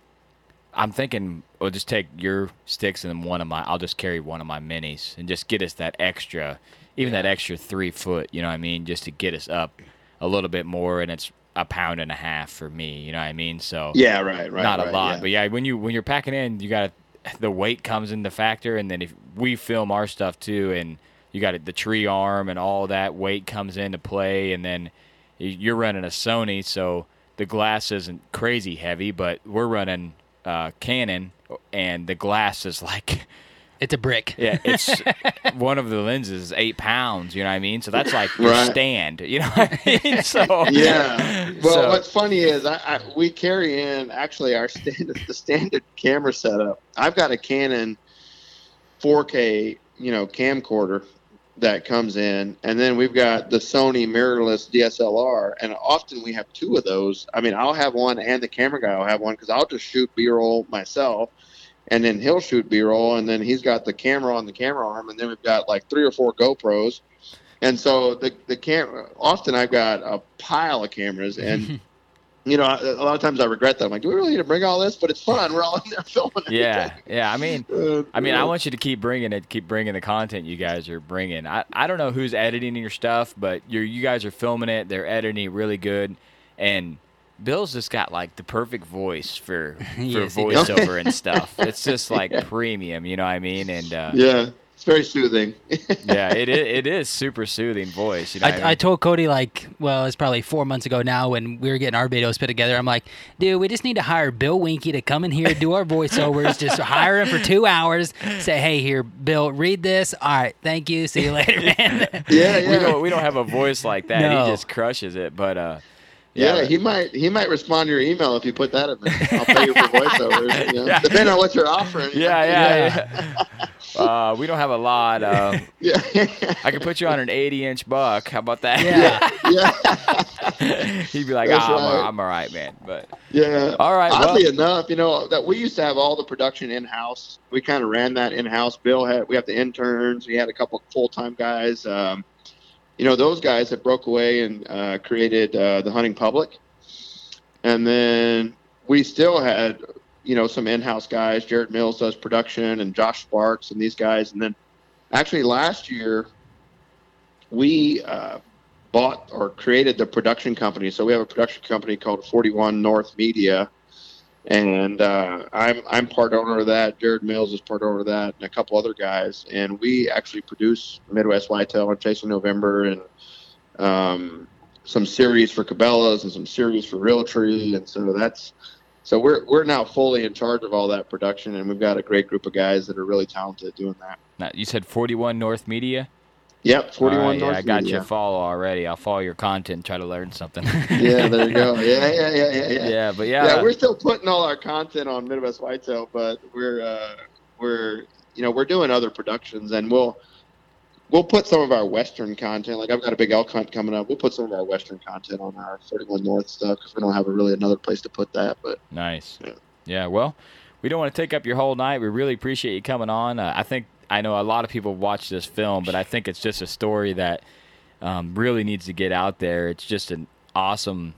[SPEAKER 5] I'm thinking we'll just take your sticks and one of my. I'll just carry one of my minis and just get us that extra, even that extra three foot. You know what I mean? Just to get us up a little bit more, and it's a pound and a half for me. You know what I mean? So
[SPEAKER 6] Yeah, right, right.
[SPEAKER 5] not
[SPEAKER 6] right,
[SPEAKER 5] a lot,
[SPEAKER 6] yeah.
[SPEAKER 5] but yeah, when you when you're packing in, you got the weight comes into factor, and then if we film our stuff too, and you got the tree arm and all that weight comes into play, and then you're running a Sony, so the glass isn't crazy heavy, but we're running uh, Canon, and the glass is like. *laughs*
[SPEAKER 3] It's a brick.
[SPEAKER 5] Yeah, it's *laughs* one of the lenses is eight pounds. You know what I mean? So that's like your
[SPEAKER 6] Right.
[SPEAKER 5] stand. You know what I mean? *laughs* So
[SPEAKER 6] yeah. Well,
[SPEAKER 5] So-
[SPEAKER 6] what's funny is I, I we carry in actually our standard the standard camera setup. I've got a Canon 4K, you know, camcorder that comes in, and then we've got the Sony mirrorless DSLR, and often we have two of those. I mean, I'll have one, and the camera guy will have one because I'll just shoot B-roll myself. And then he'll shoot B-roll, and then he's got the camera on the camera arm, and then we've got like three or four GoPros, and so the the camera. Often I've got a pile of cameras, and *laughs* you know, a a lot of times I regret that. I'm like, do we really need to bring all this? But it's fun. We're all in there *laughs* filming.
[SPEAKER 5] yeah, yeah. I mean,
[SPEAKER 6] everything.
[SPEAKER 5] I mean, I want you to keep bringing it, keep bringing the content you guys are bringing. I, I don't know who's editing your stuff, but you you guys are filming it. They're editing it really good, and Bill's just got like the perfect voice for *laughs* for
[SPEAKER 3] Yes,
[SPEAKER 5] voiceover *laughs* and stuff. It's just like premium, you know what I mean? And uh,
[SPEAKER 6] yeah, it's very soothing. *laughs*
[SPEAKER 5] yeah, it is, it is super soothing voice. You know, what I,
[SPEAKER 3] I, I told Cody like, well, it's probably four months ago now when we were getting our videos put together. I'm like, dude, we just need to hire Bill Winke to come in here do our voiceovers. *laughs* just hire him for two hours. Say, hey, here, Bill, read this. All right, thank you. See you later, man.
[SPEAKER 6] yeah, *laughs* yeah.
[SPEAKER 5] we don't we don't have a voice like that.
[SPEAKER 3] No.
[SPEAKER 5] He just crushes it. But uh,
[SPEAKER 6] Yeah,
[SPEAKER 5] yeah,
[SPEAKER 6] he might he might respond to your email if you put that in there. *laughs* I'll pay you for voiceovers. You know?
[SPEAKER 5] Yeah.
[SPEAKER 6] Depending on what you're offering. you
[SPEAKER 5] yeah, yeah, yeah. uh, we don't have a lot. Uh, *laughs*
[SPEAKER 6] yeah.
[SPEAKER 5] I could put you on an 80 inch buck. How about that?
[SPEAKER 3] Yeah. *laughs*
[SPEAKER 6] yeah.
[SPEAKER 5] He'd be like,
[SPEAKER 6] That's
[SPEAKER 5] ah, I'm, all,
[SPEAKER 6] right.
[SPEAKER 5] I'm all right, man. But
[SPEAKER 6] Yeah.
[SPEAKER 5] all right,
[SPEAKER 6] Oddly
[SPEAKER 5] well,
[SPEAKER 6] enough, you know that we used to have all the production in house. We kind of ran that in house. Bill had we have the interns. We had a couple full time guys. Um, you know those guys that broke away and uh, created uh, the hunting public, and then we still had you know some in house guys. Jared Mills does production, and Josh Sparks and these guys. And then actually last year we uh, bought or created the production company. So we have a production company called 41 North Media, and uh, I'm I'm part owner of that. Jared Mills is part owner of that, and a couple other guys. And we actually produce Midwest Whitetail and Chasing November, and um, some series for Cabela's and some series for Realtree, and so that's. So we're we're now fully in charge of all that production, and we've got a great group of guys that are really talented doing that.
[SPEAKER 5] now, you said 41 North Media.
[SPEAKER 6] Yep, 41
[SPEAKER 5] All right,
[SPEAKER 6] North.
[SPEAKER 5] yeah, I got you
[SPEAKER 6] Media.
[SPEAKER 5] a follow already. I'll follow your content and try to learn something.
[SPEAKER 6] Yeah, there you go. *laughs* Yeah, yeah, yeah, yeah, yeah.
[SPEAKER 5] yeah, but yeah,
[SPEAKER 6] Yeah, we're still putting all our content on Midwest Whitetail, but we're uh, we're you know we're doing other productions, and we'll we'll put some of our Western content. Like I've got a big elk hunt coming up. We'll put some of our Western content on our 41 North stuff because we don't have a really another place to put that. But
[SPEAKER 5] Nice.
[SPEAKER 6] Yeah.
[SPEAKER 5] Yeah. Well, we don't want to take up your whole night. We really appreciate you coming on. Uh, I think I know a lot of people watch this film, but I think it's just a story that um, really needs to get out there. It's just an awesome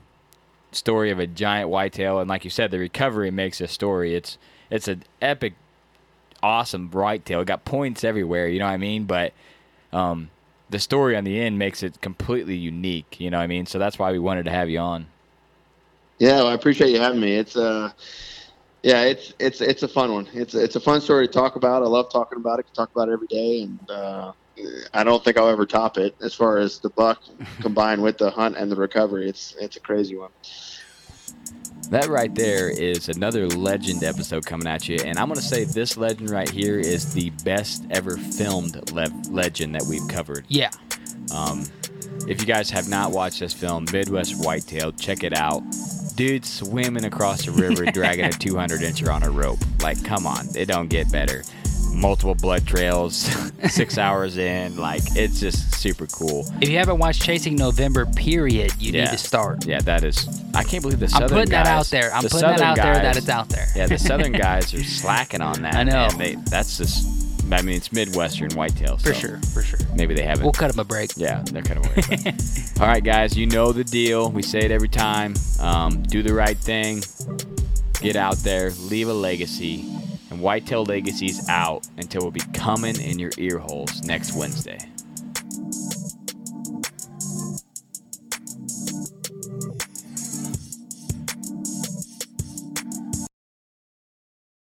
[SPEAKER 5] story of a giant whitetail, and like you said, the recovery makes a story. It's it's an epic, awesome whitetail. It got points everywhere. You know what I mean? But um, the story on the end makes it completely unique. You know what I mean? So that's why we wanted to have you on.
[SPEAKER 6] yeah, well, I appreciate you having me. It's uh yeah, it's it's it's a fun one. It's it's a fun story to talk about. I love talking about it. Can talk about it every day, and uh, I don't think I'll ever top it as far as the buck *laughs* combined with the hunt and the recovery. It's it's a crazy one.
[SPEAKER 5] That right there is another legend episode coming at you, and I'm gonna say this legend right here is the best ever filmed le- legend that we've covered.
[SPEAKER 3] Yeah.
[SPEAKER 5] Um, if you guys have not watched this film, Midwest Whitetail, check it out. Dude swimming across the river, *laughs* dragging a 200 incher on a rope. Like, come on, it don't get better. Multiple blood trails, *laughs* six *laughs* hours in. Like, it's just super cool.
[SPEAKER 3] If you haven't watched Chasing November, period, you
[SPEAKER 5] Yeah.
[SPEAKER 3] need to start.
[SPEAKER 5] Yeah, that is. I can't believe the Southern guys.
[SPEAKER 3] I'm putting that out there. I'm
[SPEAKER 5] the
[SPEAKER 3] putting that
[SPEAKER 5] southern
[SPEAKER 3] out there that
[SPEAKER 5] guys-
[SPEAKER 3] it's out there.
[SPEAKER 5] Yeah, the southern guys are slacking on that.
[SPEAKER 3] I know.
[SPEAKER 5] They, that's just. I mean, it's midwestern whitetail.
[SPEAKER 3] For sure, for sure.
[SPEAKER 5] Maybe they haven't.
[SPEAKER 3] We'll cut them a break.
[SPEAKER 5] Yeah, they're kind of weird. All right, guys, you know the deal. We say it every time. Um, do the right thing. Get out there. Leave a legacy. And Whitetail Legacy's out until we'll be coming in your ear holes next Wednesday.